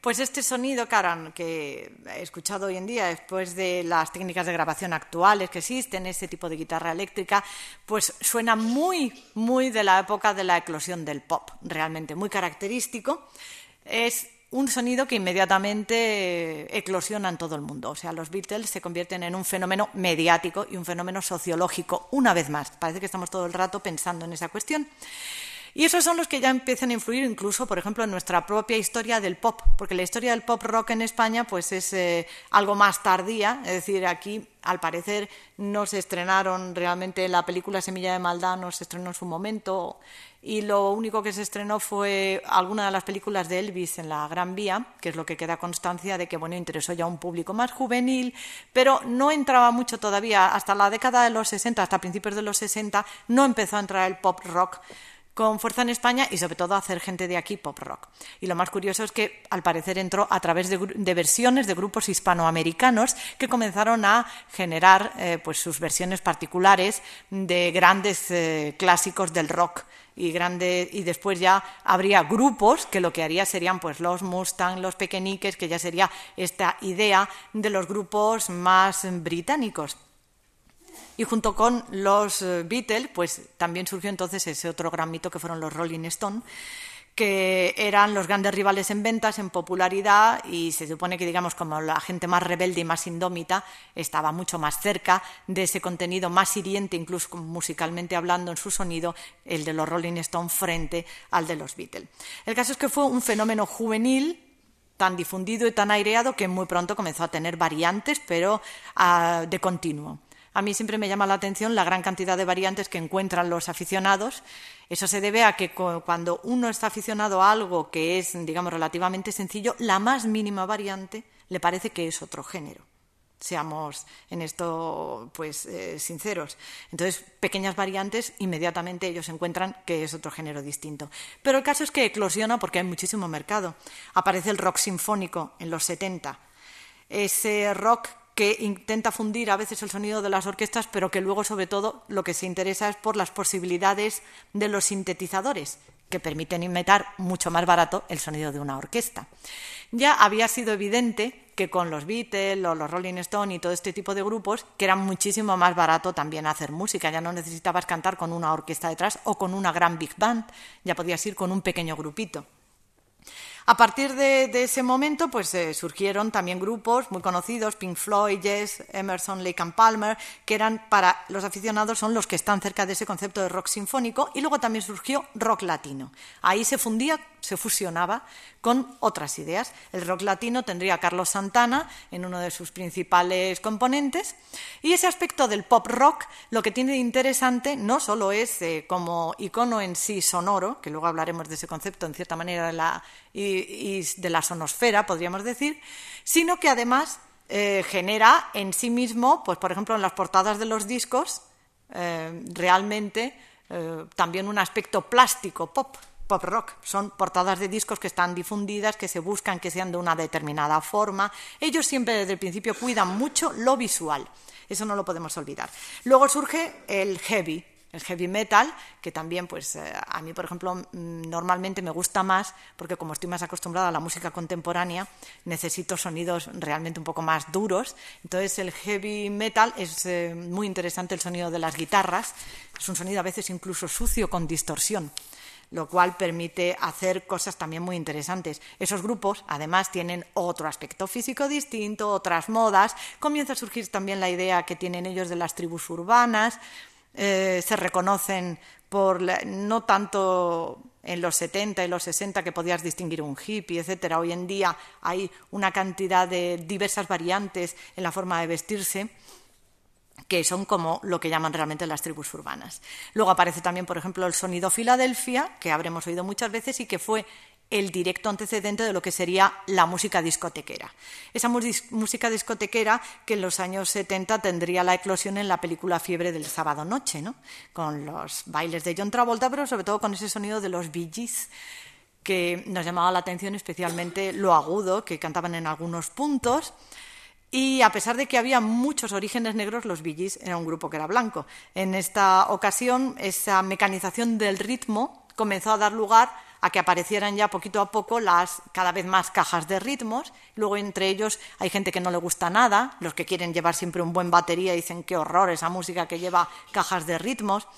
Pues este sonido, Karan, que he escuchado hoy en día, después de las técnicas de grabación actuales que existen, ese tipo de guitarra eléctrica, pues suena muy, muy de la época de la eclosión del pop, realmente muy característico. Es un sonido que inmediatamente eclosiona en todo el mundo. O sea, los Beatles se convierten en un fenómeno mediático y un fenómeno sociológico, una vez más. Parece que estamos todo el rato pensando en esa cuestión. Y esos son los que ya empiezan a influir incluso, por ejemplo, en nuestra propia historia del pop, porque la historia del pop rock en España pues es eh, algo más tardía, es decir, aquí al parecer no se estrenaron realmente la película Semilla de Maldad, no se estrenó en su momento. Y lo único que se estrenó fue alguna de las películas de Elvis en la Gran Vía, que es lo que queda constancia de que bueno, interesó ya a un público más juvenil, pero no entraba mucho todavía. Hasta la década de los 60, hasta principios de los 60 no empezó a entrar el pop rock con fuerza en España y sobre todo hacer gente de aquí pop rock. Y lo más curioso es que al parecer entró a través de, versiones de grupos hispanoamericanos que comenzaron a generar eh, pues sus versiones particulares de grandes eh, clásicos del rock y grande y después ya habría grupos que lo que haría serían pues los Mustang, los Pequeñiques, que ya sería esta idea de los grupos más británicos. Y junto con los eh, Beatles, pues también surgió entonces ese otro gran mito que fueron los Rolling Stone, que eran los grandes rivales en ventas, en popularidad, y se supone que, digamos, como la gente más rebelde y más indómita, estaba mucho más cerca de ese contenido más hiriente, incluso musicalmente hablando en su sonido, el de los Rolling Stone frente al de los Beatles. El caso es que fue un fenómeno juvenil tan difundido y tan aireado que muy pronto comenzó a tener variantes, pero ah, de continuo. A mí siempre me llama la atención la gran cantidad de variantes que encuentran los aficionados. Eso se debe a que cuando uno está aficionado a algo que es, digamos, relativamente sencillo, la más mínima variante le parece que es otro género. Seamos en esto, pues, eh, sinceros. Entonces, pequeñas variantes, inmediatamente ellos encuentran que es otro género distinto. Pero el caso es que eclosiona porque hay muchísimo mercado. Aparece el rock sinfónico en los 70. Ese rock que intenta fundir a veces el sonido de las orquestas, pero que luego, sobre todo, lo que se interesa es por las posibilidades de los sintetizadores, que permiten imitar mucho más barato el sonido de una orquesta. Ya había sido evidente que con los Beatles o los Rolling Stones y todo este tipo de grupos, que era muchísimo más barato también hacer música. Ya no necesitabas cantar con una orquesta detrás o con una gran big band, ya podías ir con un pequeño grupito. A partir de, ese momento, pues eh, surgieron también grupos muy conocidos, Pink Floyd, Yes, Emerson, Lake and Palmer, que eran para los aficionados, son los que están cerca de ese concepto de rock sinfónico, y luego también surgió rock latino. Ahí se fundía, se fusionaba con otras ideas. El rock latino tendría a Carlos Santana en uno de sus principales componentes, y ese aspecto del pop rock lo que tiene de interesante no solo es eh, como icono en sí sonoro, que luego hablaremos de ese concepto en cierta manera de la de la sonosfera, podríamos decir, sino que además eh, genera en sí mismo, pues por ejemplo en las portadas de los discos, eh, realmente eh, también un aspecto plástico, pop, pop rock. Son portadas de discos que están difundidas, que se buscan que sean de una determinada forma. Ellos siempre desde el principio cuidan mucho lo visual. Eso no lo podemos olvidar. Luego surge el heavy, el heavy metal, que también, pues eh, a mí, por ejemplo, mm, normalmente me gusta más, porque como estoy más acostumbrada a la música contemporánea, necesito sonidos realmente un poco más duros. Entonces, el heavy metal es eh, muy interesante el sonido de las guitarras, es un sonido a veces incluso sucio con distorsión lo cual permite hacer cosas también muy interesantes. Esos grupos, además, tienen otro aspecto físico distinto, otras modas. Comienza a surgir también la idea que tienen ellos de las tribus urbanas. Eh, se reconocen por no tanto en los 70 y los 60 que podías distinguir un hippie, etcétera. Hoy en día hay una cantidad de diversas variantes en la forma de vestirse que son como lo que llaman realmente las tribus urbanas. Luego aparece también, por ejemplo, el sonido Filadelfia, que habremos oído muchas veces y que fue el directo antecedente de lo que sería la música discotequera. Esa música discotequera que en los años 70 tendría la eclosión en la película Fiebre del sábado noche, ¿no? con los bailes de John Travolta, pero sobre todo con ese sonido de los Bee que nos llamaba la atención especialmente lo agudo que cantaban en algunos puntos. Y a pesar de que había muchos orígenes negros, los Gees era un grupo que era blanco. En esta ocasión, esa mecanización del ritmo comenzó a dar lugar a que aparecieran ya poquito a poco las cada vez más cajas de ritmos. Luego entre ellos hay gente que no le gusta nada, los que quieren llevar siempre un buen batería dicen qué horror esa música que lleva cajas de ritmos.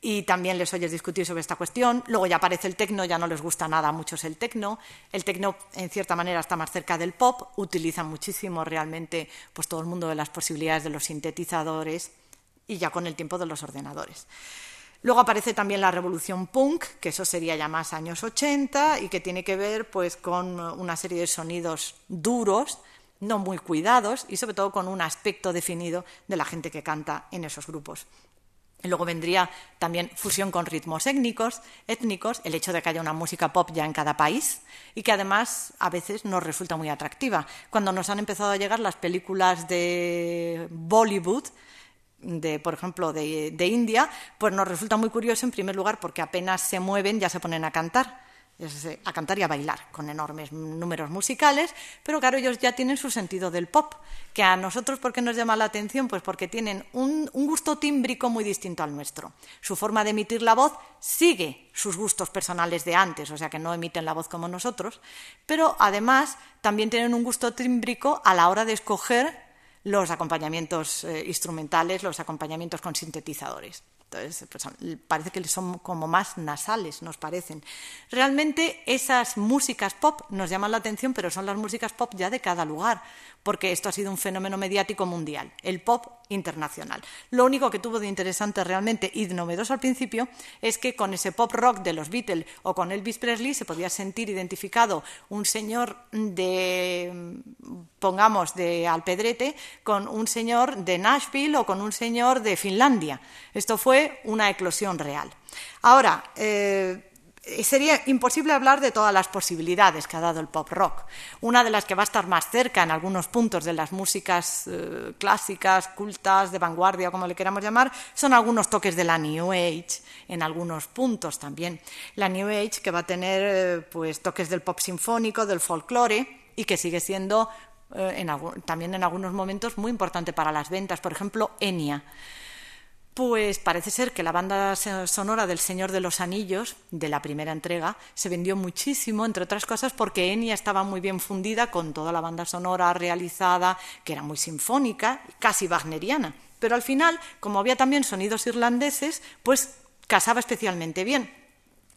Y también les oyes discutir sobre esta cuestión. Luego ya aparece el tecno, ya no les gusta nada a muchos el tecno. El tecno, en cierta manera, está más cerca del pop. Utiliza muchísimo realmente pues, todo el mundo de las posibilidades de los sintetizadores y ya con el tiempo de los ordenadores. Luego aparece también la revolución punk, que eso sería ya más años 80 y que tiene que ver pues con una serie de sonidos duros, no muy cuidados y sobre todo con un aspecto definido de la gente que canta en esos grupos. Luego vendría también fusión con ritmos étnicos, étnicos, el hecho de que haya una música pop ya en cada país y que además a veces nos resulta muy atractiva. Cuando nos han empezado a llegar las películas de Bollywood, de, por ejemplo, de, India, pues nos resulta muy curioso, en primer lugar, porque apenas se mueven ya se ponen a cantar, a cantar y a bailar, con enormes números musicales, pero claro, ellos ya tienen su sentido del pop, que a nosotros, ¿por qué nos llama la atención? Pues porque tienen un, gusto tímbrico muy distinto al nuestro. Su forma de emitir la voz sigue sus gustos personales de antes, o sea que no emiten la voz como nosotros, pero además también tienen un gusto tímbrico a la hora de escoger los acompañamientos eh, instrumentales, los acompañamientos con sintetizadores. Entonces, pues, parece que son como más nasales, nos parecen. Realmente esas músicas pop nos llaman la atención, pero son las músicas pop ya de cada lugar, porque esto ha sido un fenómeno mediático mundial, el pop internacional. Lo único que tuvo de interesante realmente y de novedoso al principio es que con ese pop rock de los Beatles o con Elvis Presley se podía sentir identificado un señor de, pongamos, de Alpedrete con un señor de Nashville o con un señor de Finlandia. Esto fue una eclosión real. Ahora, eh, sería imposible hablar de todas las posibilidades que ha dado el pop rock. Una de las que va a estar más cerca en algunos puntos de las músicas eh, clásicas, cultas, de vanguardia, como le queramos llamar, son algunos toques de la New Age, en algunos puntos también. La New Age que va a tener eh, pues, toques del pop sinfónico, del folclore y que sigue siendo también en algunos momentos muy importante para las ventas. Por ejemplo, Enya. Pues parece ser que la banda sonora del Señor de los Anillos, de la primera entrega, se vendió muchísimo, entre otras cosas porque Enya estaba muy bien fundida con toda la banda sonora realizada, que era muy sinfónica, casi wagneriana. Pero al final, como había también sonidos irlandeses, pues casaba especialmente bien.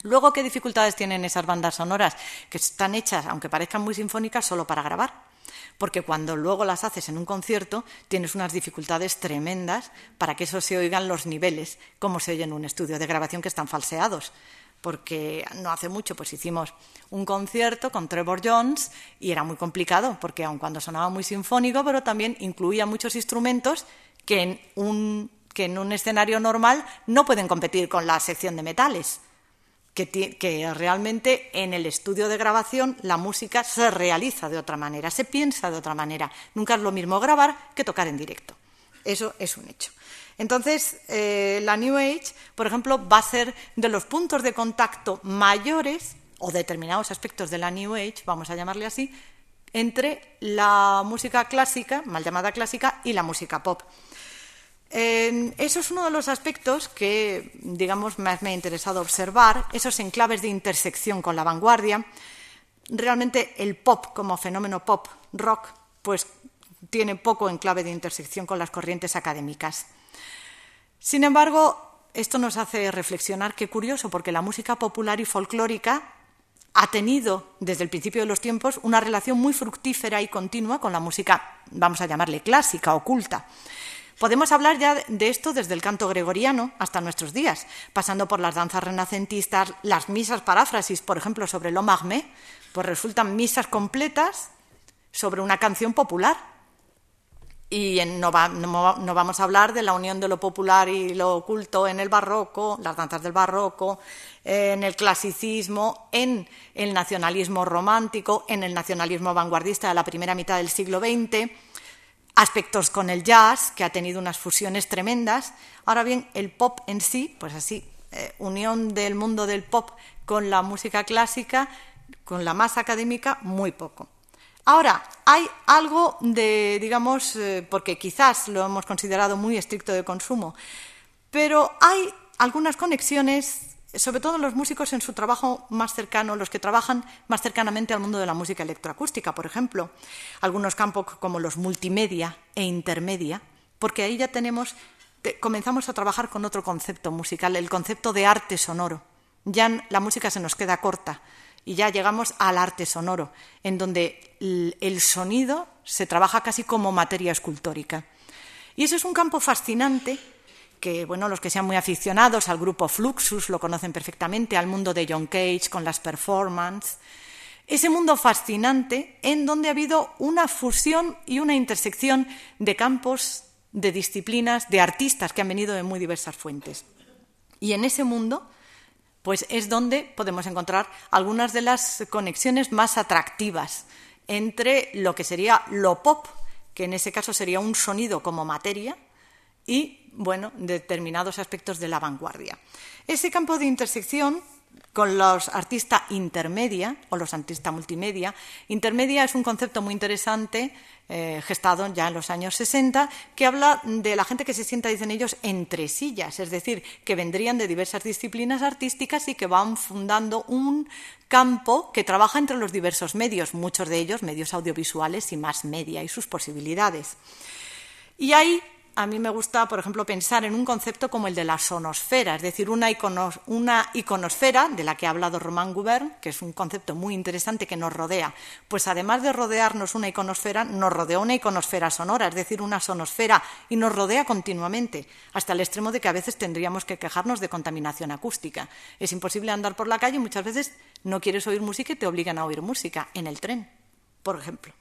Luego, ¿qué dificultades tienen esas bandas sonoras? Que están hechas, aunque parezcan muy sinfónicas, solo para grabar porque cuando luego las haces en un concierto tienes unas dificultades tremendas para que eso se oigan los niveles, como se oye en un estudio de grabación que están falseados. Porque no hace mucho pues hicimos un concierto con Trevor Jones y era muy complicado, porque aun cuando sonaba muy sinfónico, pero también incluía muchos instrumentos que en un, que en un escenario normal no pueden competir con la sección de metales que, realmente en el estudio de grabación la música se realiza de otra manera, se piensa de otra manera. Nunca es lo mismo grabar que tocar en directo. Eso es un hecho. Entonces, eh, la New Age, por ejemplo, va a ser de los puntos de contacto mayores o determinados aspectos de la New Age, vamos a llamarle así, entre la música clásica, mal llamada clásica, y la música pop eso es uno de los aspectos que, digamos, más me ha interesado observar, esos enclaves de intersección con la vanguardia. Realmente el pop como fenómeno pop rock, pues tiene poco enclave de intersección con las corrientes académicas. Sin embargo, esto nos hace reflexionar qué curioso, porque la música popular y folclórica ha tenido desde el principio de los tiempos una relación muy fructífera y continua con la música, vamos a llamarle clásica, oculta. Podemos hablar ya de esto desde el canto gregoriano hasta nuestros días, pasando por las danzas renacentistas, las misas paráfrasis, por ejemplo, sobre lo magme, pues resultan misas completas sobre una canción popular. Y no, vamos a hablar de la unión de lo popular y lo oculto en el barroco, las danzas del barroco, en el clasicismo, en el nacionalismo romántico, en el nacionalismo vanguardista de la primera mitad del siglo XX aspectos con el jazz, que ha tenido unas fusiones tremendas. Ahora bien, el pop en sí, pues así, eh, unión del mundo del pop con la música clásica, con la más académica, muy poco. Ahora, hay algo de, digamos, eh, porque quizás lo hemos considerado muy estricto de consumo, pero hay algunas conexiones sobre todo los músicos en su trabajo más cercano, los que trabajan más cercanamente al mundo de la música electroacústica, por ejemplo, algunos campos como los multimedia e intermedia, porque ahí ya tenemos, comenzamos a trabajar con otro concepto musical, el concepto de arte sonoro. Ya la música se nos queda corta y ya llegamos al arte sonoro, en donde el sonido se trabaja casi como materia escultórica. Y eso es un campo fascinante que bueno, los que sean muy aficionados al grupo Fluxus lo conocen perfectamente, al mundo de John Cage con las performances. Ese mundo fascinante en donde ha habido una fusión y una intersección de campos, de disciplinas, de artistas que han venido de muy diversas fuentes. Y en ese mundo, pues es donde podemos encontrar algunas de las conexiones más atractivas entre lo que sería lo pop, que en ese caso sería un sonido como materia, y bueno, determinados aspectos de la vanguardia. Ese campo de intersección con los artistas intermedia o los artistas multimedia. Intermedia es un concepto muy interesante, eh, gestado ya en los años 60, que habla de la gente que se sienta, dicen ellos, entre sillas, es decir, que vendrían de diversas disciplinas artísticas y que van fundando un campo que trabaja entre los diversos medios, muchos de ellos medios audiovisuales y más media y sus posibilidades. Y ahí a mí me gusta, por ejemplo, pensar en un concepto como el de la sonosfera, es decir, una, iconosfera de la que ha hablado Román Gubern, que es un concepto muy interesante que nos rodea. Pues además de rodearnos una iconosfera, nos rodea una iconosfera sonora, es decir, una sonosfera, y nos rodea continuamente, hasta el extremo de que a veces tendríamos que quejarnos de contaminación acústica. Es imposible andar por la calle y muchas veces no quieres oír música y te obligan a oír música, en el tren, por ejemplo.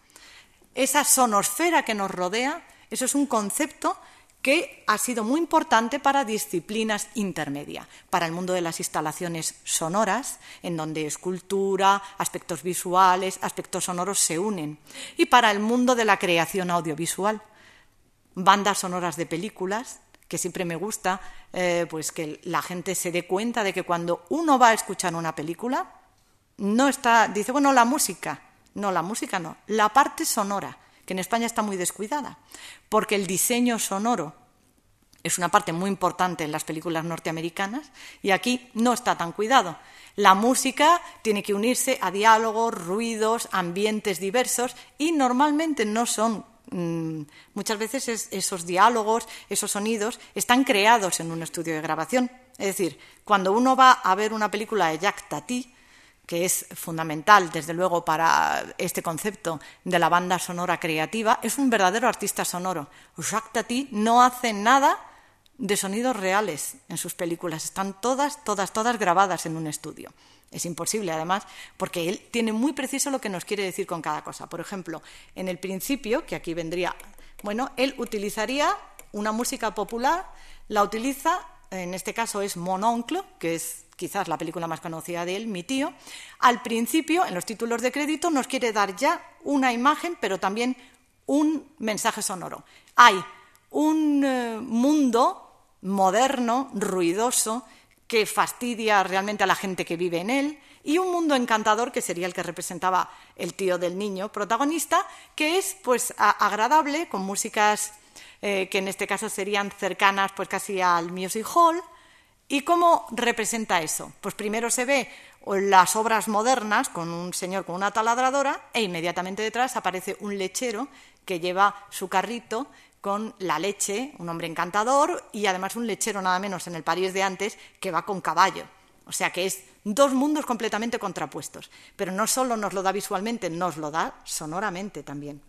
Esa sonosfera que nos rodea eso es un concepto que ha sido muy importante para disciplinas intermedias, para el mundo de las instalaciones sonoras, en donde escultura, aspectos visuales, aspectos sonoros se unen, y para el mundo de la creación audiovisual, bandas sonoras de películas, que siempre me gusta eh, pues que la gente se dé cuenta de que cuando uno va a escuchar una película, no está, dice, bueno, la música, no, la música no, la parte sonora que en España está muy descuidada, porque el diseño sonoro es una parte muy importante en las películas norteamericanas y aquí no está tan cuidado. La música tiene que unirse a diálogos, ruidos, ambientes diversos y normalmente no son mm, muchas veces esos diálogos, esos sonidos están creados en un estudio de grabación. Es decir, cuando uno va a ver una película de Jacques Tati, que es fundamental, desde luego, para este concepto de la banda sonora creativa, es un verdadero artista sonoro. Jacques Tati no hace nada de sonidos reales en sus películas, están todas, todas, todas grabadas en un estudio. Es imposible, además, porque él tiene muy preciso lo que nos quiere decir con cada cosa. Por ejemplo, en el principio, que aquí vendría, bueno, él utilizaría una música popular, la utiliza, en este caso es Mononcle, que es quizás la película más conocida de él, Mi tío, al principio, en los títulos de crédito, nos quiere dar ya una imagen, pero también un mensaje sonoro. Hay un eh, mundo moderno, ruidoso, que fastidia realmente a la gente que vive en él, y un mundo encantador que sería el que representaba el tío del niño protagonista, que es pues agradable, con músicas eh, que en este caso serían cercanas pues casi al music hall, ¿Y cómo representa eso? Pues primero se ve las obras modernas con un señor con una taladradora e inmediatamente detrás aparece un lechero que lleva su carrito con la leche, un hombre encantador y además un lechero nada menos en el París de antes que va con caballo. O sea que es dos mundos completamente contrapuestos. Pero no solo nos lo da visualmente, nos lo da sonoramente también.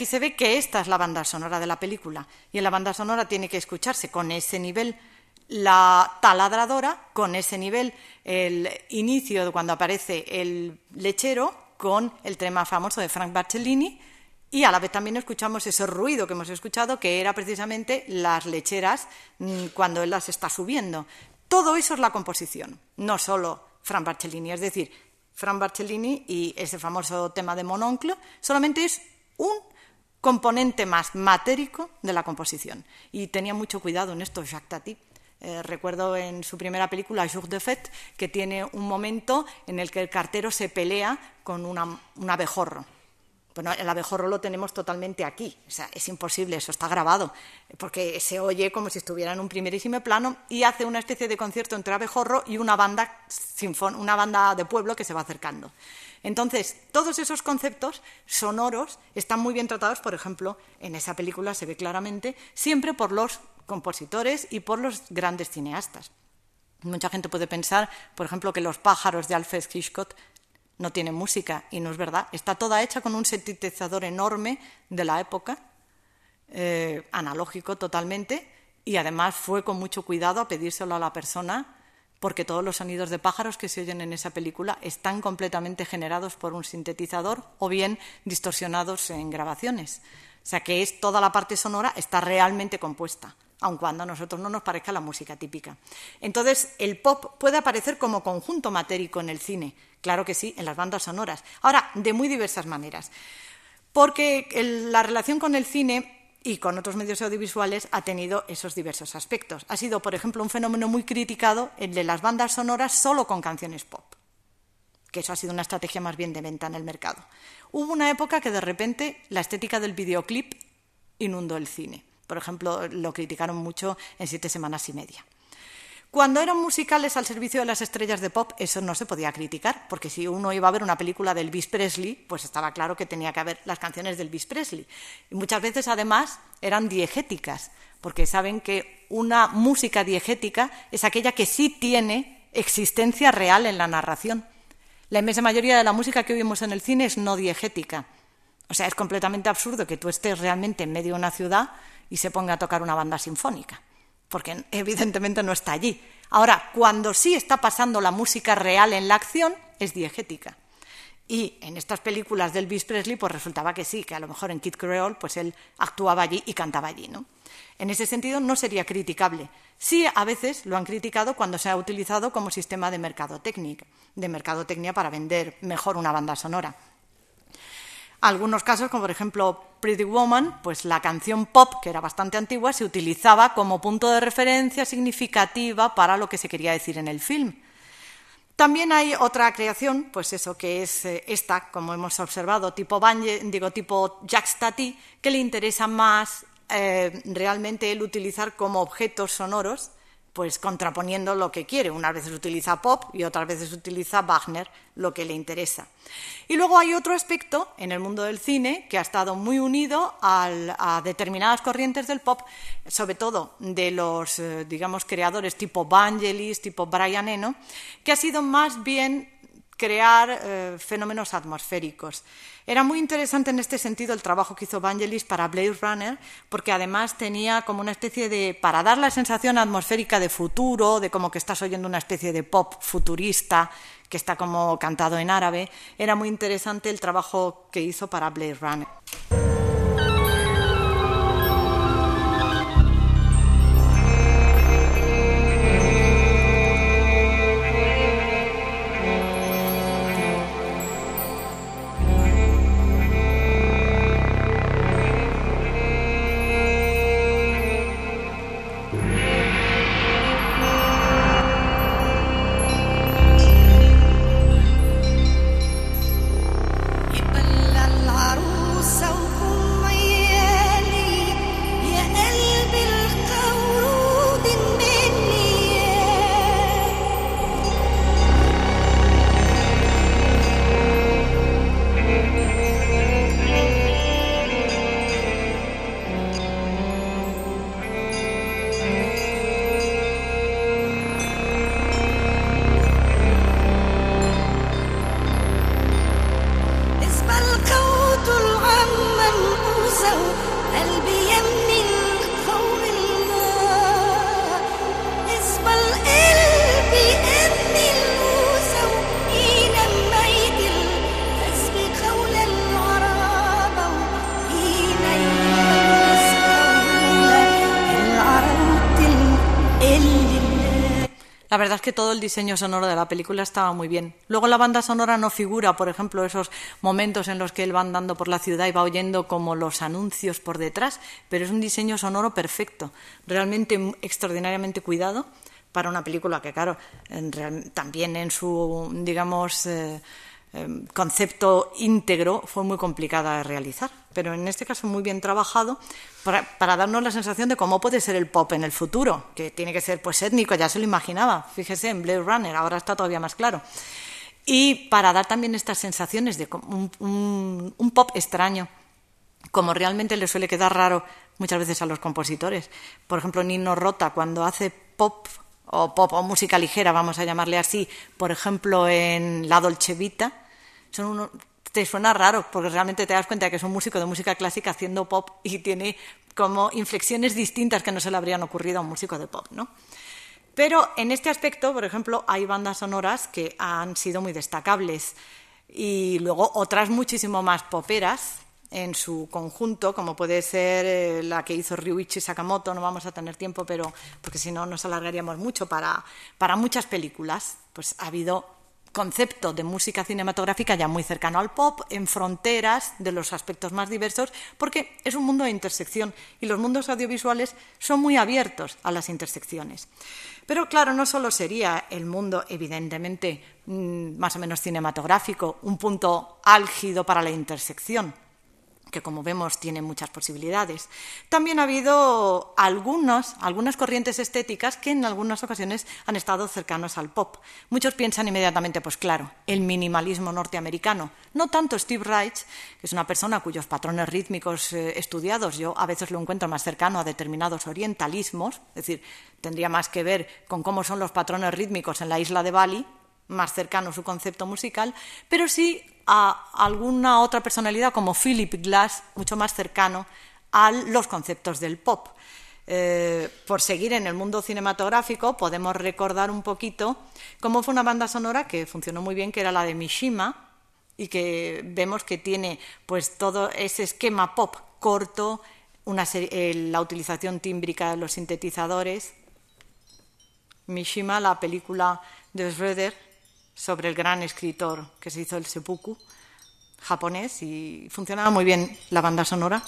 Aquí se ve que esta es la banda sonora de la película y en la banda sonora tiene que escucharse con ese nivel la taladradora, con ese nivel el inicio de cuando aparece el lechero con el tema famoso de Frank Barcellini y a la vez también escuchamos ese ruido que hemos escuchado que era precisamente las lecheras mm, cuando él las está subiendo. Todo eso es la composición, no solo Frank Barcellini, es decir, Frank Barcellini y ese famoso tema de Mononcle solamente es un componente más matérico de la composición. Y tenía mucho cuidado en esto Jacques Tati. Eh, recuerdo en su primera película, Jour de Fête, que tiene un momento en el que el cartero se pelea con un abejorro. Bueno, el abejorro lo tenemos totalmente aquí, o sea, es imposible, eso está grabado, porque se oye como si estuviera en un primerísimo plano y hace una especie de concierto entre abejorro y una banda, una banda de pueblo que se va acercando. Entonces, todos esos conceptos sonoros están muy bien tratados, por ejemplo, en esa película se ve claramente, siempre por los compositores y por los grandes cineastas. Mucha gente puede pensar, por ejemplo, que los pájaros de Alfred Hitchcock no tienen música, y no es verdad. Está toda hecha con un sintetizador enorme de la época, eh, analógico totalmente, y además fue con mucho cuidado a pedírselo a la persona porque todos los sonidos de pájaros que se oyen en esa película están completamente generados por un sintetizador o bien distorsionados en grabaciones. O sea que es toda la parte sonora está realmente compuesta. aun cuando a nosotros no nos parezca la música típica. Entonces, el pop puede aparecer como conjunto matérico en el cine, claro que sí, en las bandas sonoras. Ahora, de muy diversas maneras, porque la relación con el cine y con otros medios audiovisuales ha tenido esos diversos aspectos. Ha sido, por ejemplo, un fenómeno muy criticado el de las bandas sonoras solo con canciones pop, que eso ha sido una estrategia más bien de venta en el mercado. Hubo una época que de repente la estética del videoclip inundó el cine. Por ejemplo, lo criticaron mucho en Siete Semanas y Media. Cuando eran musicales al servicio de las estrellas de pop, eso no se podía criticar, porque si uno iba a ver una película del Elvis Presley, pues estaba claro que tenía que haber las canciones del Elvis Presley. Y muchas veces, además, eran diegéticas, porque saben que una música diegética es aquella que sí tiene existencia real en la narración. La inmensa mayoría de la música que oímos en el cine es no diegética. O sea, es completamente absurdo que tú estés realmente en medio de una ciudad y se ponga a tocar una banda sinfónica porque evidentemente no está allí. Ahora, cuando sí está pasando la música real en la acción, es diegética. Y en estas películas del Elvis Presley, pues resultaba que sí, que a lo mejor en Kid Creole, pues él actuaba allí y cantaba allí, ¿no? En ese sentido, no sería criticable. Sí, a veces lo han criticado cuando se ha utilizado como sistema de mercadotecnia, de mercadotecnia para vender mejor una banda sonora. Algunos casos, como por ejemplo Pretty Woman, pues la canción pop, que era bastante antigua, se utilizaba como punto de referencia significativa para lo que se quería decir en el film. También hay otra creación, pues eso que es eh, esta, como hemos observado, tipo digo tipo Jacques Tati, que le interesa más eh, realmente el utilizar como objetos sonoros pues contraponiendo lo que quiere. Unas veces utiliza pop y otras veces utiliza Wagner, lo que le interesa. Y luego hay otro aspecto en el mundo del cine que ha estado muy unido a determinadas corrientes del pop, sobre todo de los, eh, digamos, creadores tipo Vangelis, tipo Brian Eno, que ha sido más bien crear eh, fenómenos atmosféricos. Era muy interesante en este sentido el trabajo que hizo Vangelis para Blade Runner, porque además tenía como una especie de, para dar la sensación atmosférica de futuro, de como que estás oyendo una especie de pop futurista que está como cantado en árabe, era muy interesante el trabajo que hizo para Blade Runner. La verdad es que todo el diseño sonoro de la película estaba muy bien. Luego la banda sonora no figura, por ejemplo, esos momentos en los que él va andando por la ciudad y va oyendo como los anuncios por detrás, pero es un diseño sonoro perfecto, realmente extraordinariamente cuidado para una película que, claro, también en su, digamos, eh, concepto íntegro fue muy complicada de realizar, pero en este caso muy bien trabajado para, darnos la sensación de cómo puede ser el pop en el futuro, que tiene que ser pues étnico, ya se lo imaginaba, fíjese en Blade Runner, ahora está todavía más claro. Y para dar también estas sensaciones de un, un pop extraño, como realmente le suele quedar raro muchas veces a los compositores. Por ejemplo, Nino Rota, cuando hace pop o pop o música ligera, vamos a llamarle así, por ejemplo, en La Dolce Vita, son te suena raro, porque realmente te das cuenta que es un músico de música clásica haciendo pop y tiene como inflexiones distintas que no se le habrían ocurrido a un músico de pop, ¿no? Pero en este aspecto, por ejemplo, hay bandas sonoras que han sido muy destacables y luego otras muchísimo más poperas en su conjunto, como puede ser eh, la que hizo Ryuichi Sakamoto, no vamos a tener tiempo, pero porque si no nos alargaríamos mucho para, para muchas películas, pues ha habido concepto de música cinematográfica ya muy cercano al pop, en fronteras de los aspectos más diversos, porque es un mundo de intersección y los mundos audiovisuales son muy abiertos a las intersecciones. Pero claro, no solo sería el mundo, evidentemente, mm, más o menos cinematográfico, un punto álgido para la intersección, que como vemos tiene muchas posibilidades. También ha habido algunos, algunas corrientes estéticas que en algunas ocasiones han estado cercanos al pop. Muchos piensan inmediatamente, pues claro, el minimalismo norteamericano. No tanto Steve Reich, que es una persona cuyos patrones rítmicos eh, estudiados yo a veces lo encuentro más cercano a determinados orientalismos, es decir, tendría más que ver con cómo son los patrones rítmicos en la isla de Bali, más cercano su concepto musical, pero sí a alguna otra personalidad como Philip Glass, mucho más cercano a los conceptos del pop. Eh, por seguir en el mundo cinematográfico, podemos recordar un poquito cómo fue una banda sonora que funcionó muy bien, que era la de Mishima, y que vemos que tiene pues todo ese esquema pop corto, eh, la utilización tímbrica de los sintetizadores. Mishima, la película de Schroeder, sobre el gran escritor que se hizo el seppuku japonés y funcionaba muy bien la banda sonora.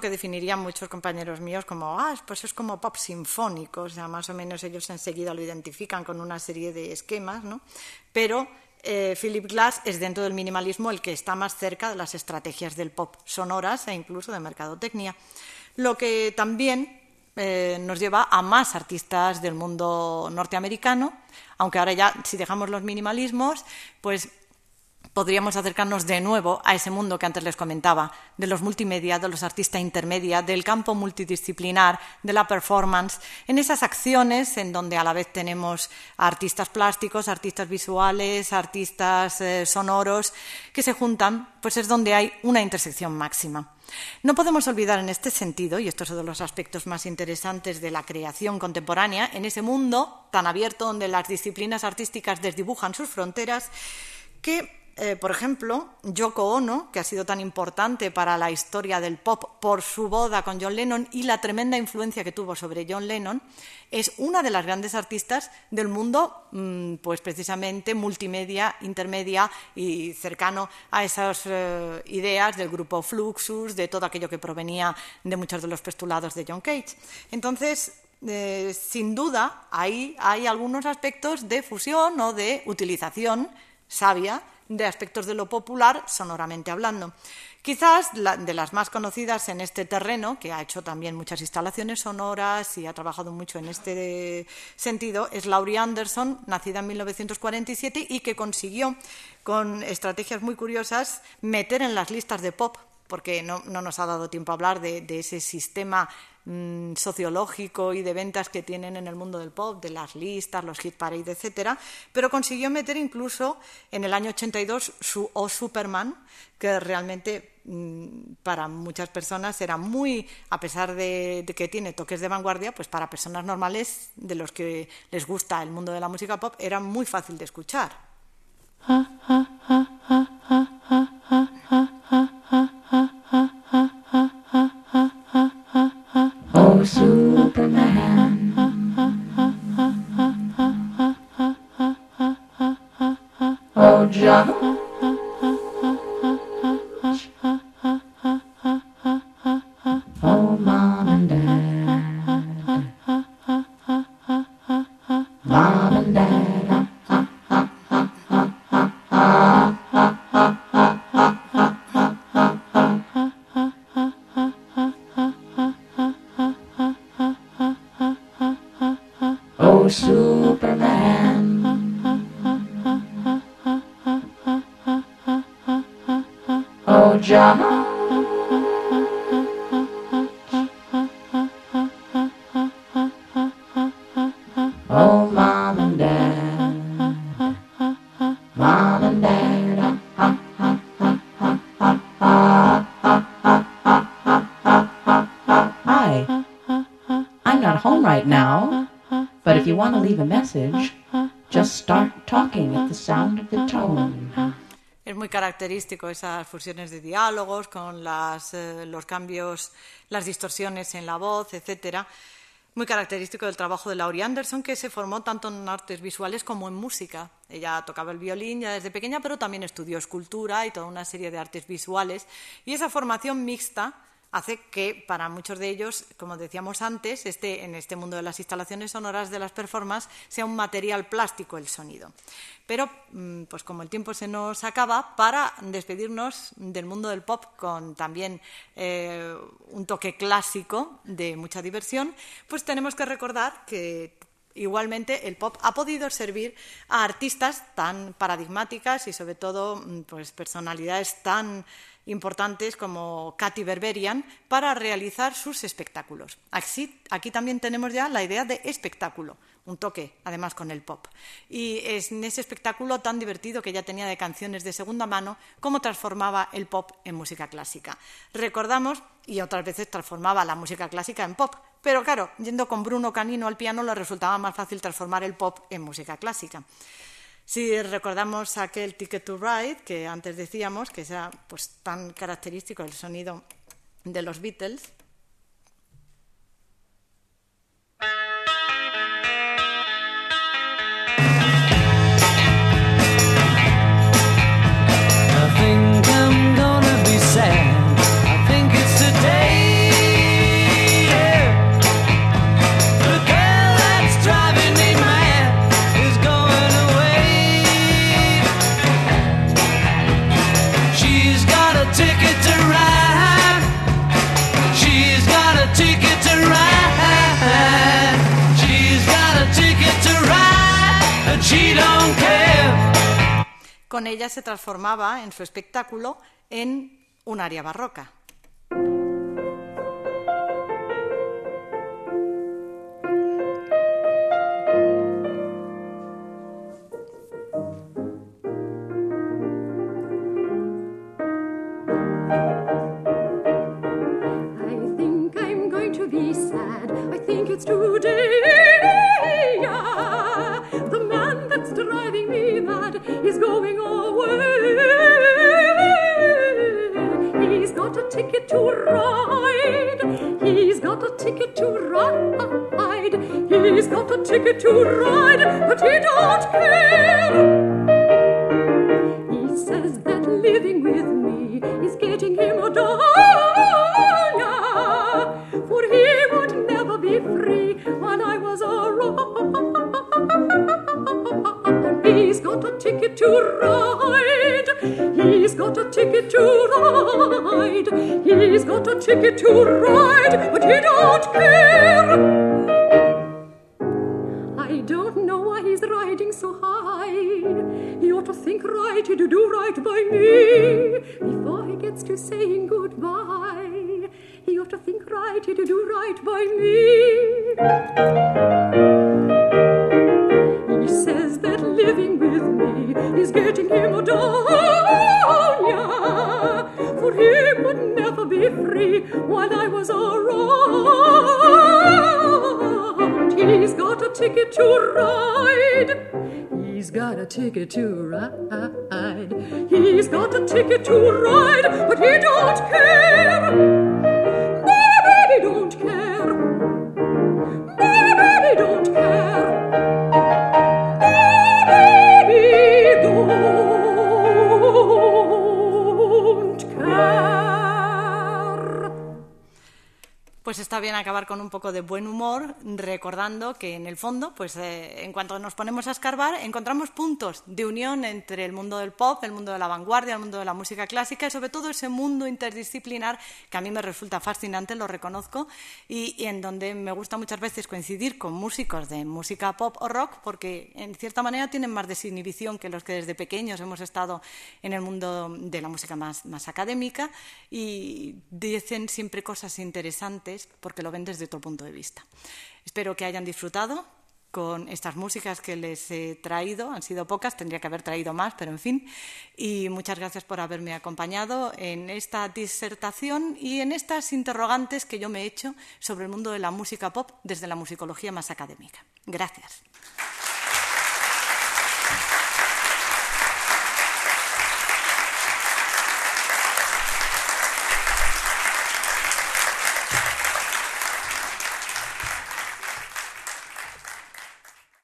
Definirían muchos compañeros míos como, ah, pues es como pop sinfónico, o más o menos ellos enseguida lo identifican con una serie de esquemas, ¿no? Pero eh, Philip Glass es dentro del minimalismo el que está más cerca de las estrategias del pop sonoras e incluso de mercadotecnia, lo que también eh, nos lleva a más artistas del mundo norteamericano, aunque ahora ya, si dejamos los minimalismos, pues podríamos acercarnos de nuevo a ese mundo que antes les comentaba, de los multimedia, de los artistas intermedia, del campo multidisciplinar, de la performance, en esas acciones en donde a la vez tenemos artistas plásticos, artistas visuales, artistas eh, sonoros, que se juntan, pues es donde hay una intersección máxima. No podemos olvidar en este sentido, y esto es uno de los aspectos más interesantes de la creación contemporánea, en ese mundo tan abierto donde las disciplinas artísticas desdibujan sus fronteras, que eh, por ejemplo, Yoko Ono, que ha sido tan importante para la historia del pop por su boda con John Lennon y la tremenda influencia que tuvo sobre John Lennon, es una de las grandes artistas del mundo, mm, pues precisamente multimedia, intermedia y cercano a esas eh, ideas del grupo Fluxus, de todo aquello que provenía de muchos de los postulados de John Cage. Entonces, eh, sin duda, ahí hay algunos aspectos de fusión o de utilización sabia de aspectos de lo popular sonoramente hablando. Quizás de las más conocidas en este terreno, que ha hecho también muchas instalaciones sonoras y ha trabajado mucho en este sentido, es Laurie Anderson, nacida en 1947 y que consiguió, con estrategias muy curiosas, meter en las listas de pop, porque no, nos ha dado tiempo a hablar de ese sistema Mm, sociológico y de ventas que tienen en el mundo del pop, de las listas, los hit parade, etcétera, pero consiguió meter incluso en el año 82 su O Superman, que realmente mm, para muchas personas era muy, a pesar de, que tiene toques de vanguardia, pues para personas normales de los que les gusta el mundo de la música pop era muy fácil de escuchar. Oh, John. Característico esas fusiones de diálogos con eh, los cambios, las distorsiones en la voz, etcétera. Muy característico del trabajo de Laurie Anderson, que se formó tanto en artes visuales como en música. Ella tocaba el violín ya desde pequeña, pero también estudió escultura y toda una serie de artes visuales. Y esa formación mixta hace que para muchos de ellos, como decíamos antes, este, en este mundo de las instalaciones sonoras de las performances sea un material plástico el sonido. Pero, mm, pues como el tiempo se nos acaba, para despedirnos del mundo del pop con también eh, un toque clásico de mucha diversión, pues tenemos que recordar que igualmente el pop ha podido servir a artistas tan paradigmáticas y sobre todo mm, pues personalidades tan importantes como Katy Berberian para realizar sus espectáculos. aquí también tenemos ya la idea de espectáculo, un toque además con el pop. Y es en ese espectáculo tan divertido que ya tenía de canciones de segunda mano, cómo transformaba el pop en música clásica. Recordamos, y otras veces transformaba la música clásica en pop, pero claro, yendo con Bruno Canino al piano le resultaba más fácil transformar el pop en música clásica. Si recordamos aquel Ticket to Ride, que antes decíamos, que era pues, tan característico el sonido de los Beatles, con ella se transformaba en su espectáculo en un área barroca. Going away. He's got a ticket to ride. He's got a ticket to ride. He's got a ticket to ride, but he don't care. He says that living with me is getting him a dollar, He's got a ticket to ride. He's got a ticket to ride. He's got a ticket to ride, but he don't care. I don't know why he's riding so high. He ought to think right he'd do right by me before he gets to saying goodbye. He ought to think right he'd do right by me. Says that living with me is getting him down, yeah. For he would never be free while I was around. He's got a ticket to ride. He's got a ticket to ride. He's got a ticket to ride, but he don't care. Pues está bien acabar con un poco de buen humor, recordando que en el fondo, pues eh, en cuanto nos ponemos a escarbar, encontramos puntos de unión entre el mundo del pop, el mundo de la vanguardia, el mundo de la música clásica y sobre todo ese mundo interdisciplinar que a mí me resulta fascinante, lo reconozco, y, y en donde me gusta muchas veces coincidir con músicos de música pop o rock, porque en cierta manera tienen más desinhibición que los que desde pequeños hemos estado en el mundo de la música más, más académica y dicen siempre cosas interesantes porque lo ven desde otro punto de vista. Espero que hayan disfrutado con estas músicas que les he traído. Han sido pocas, tendría que haber traído más, pero en fin. Y muchas gracias por haberme acompañado en esta disertación y en estas interrogantes que yo me he hecho sobre el mundo de la música pop desde la musicología más académica. Gracias.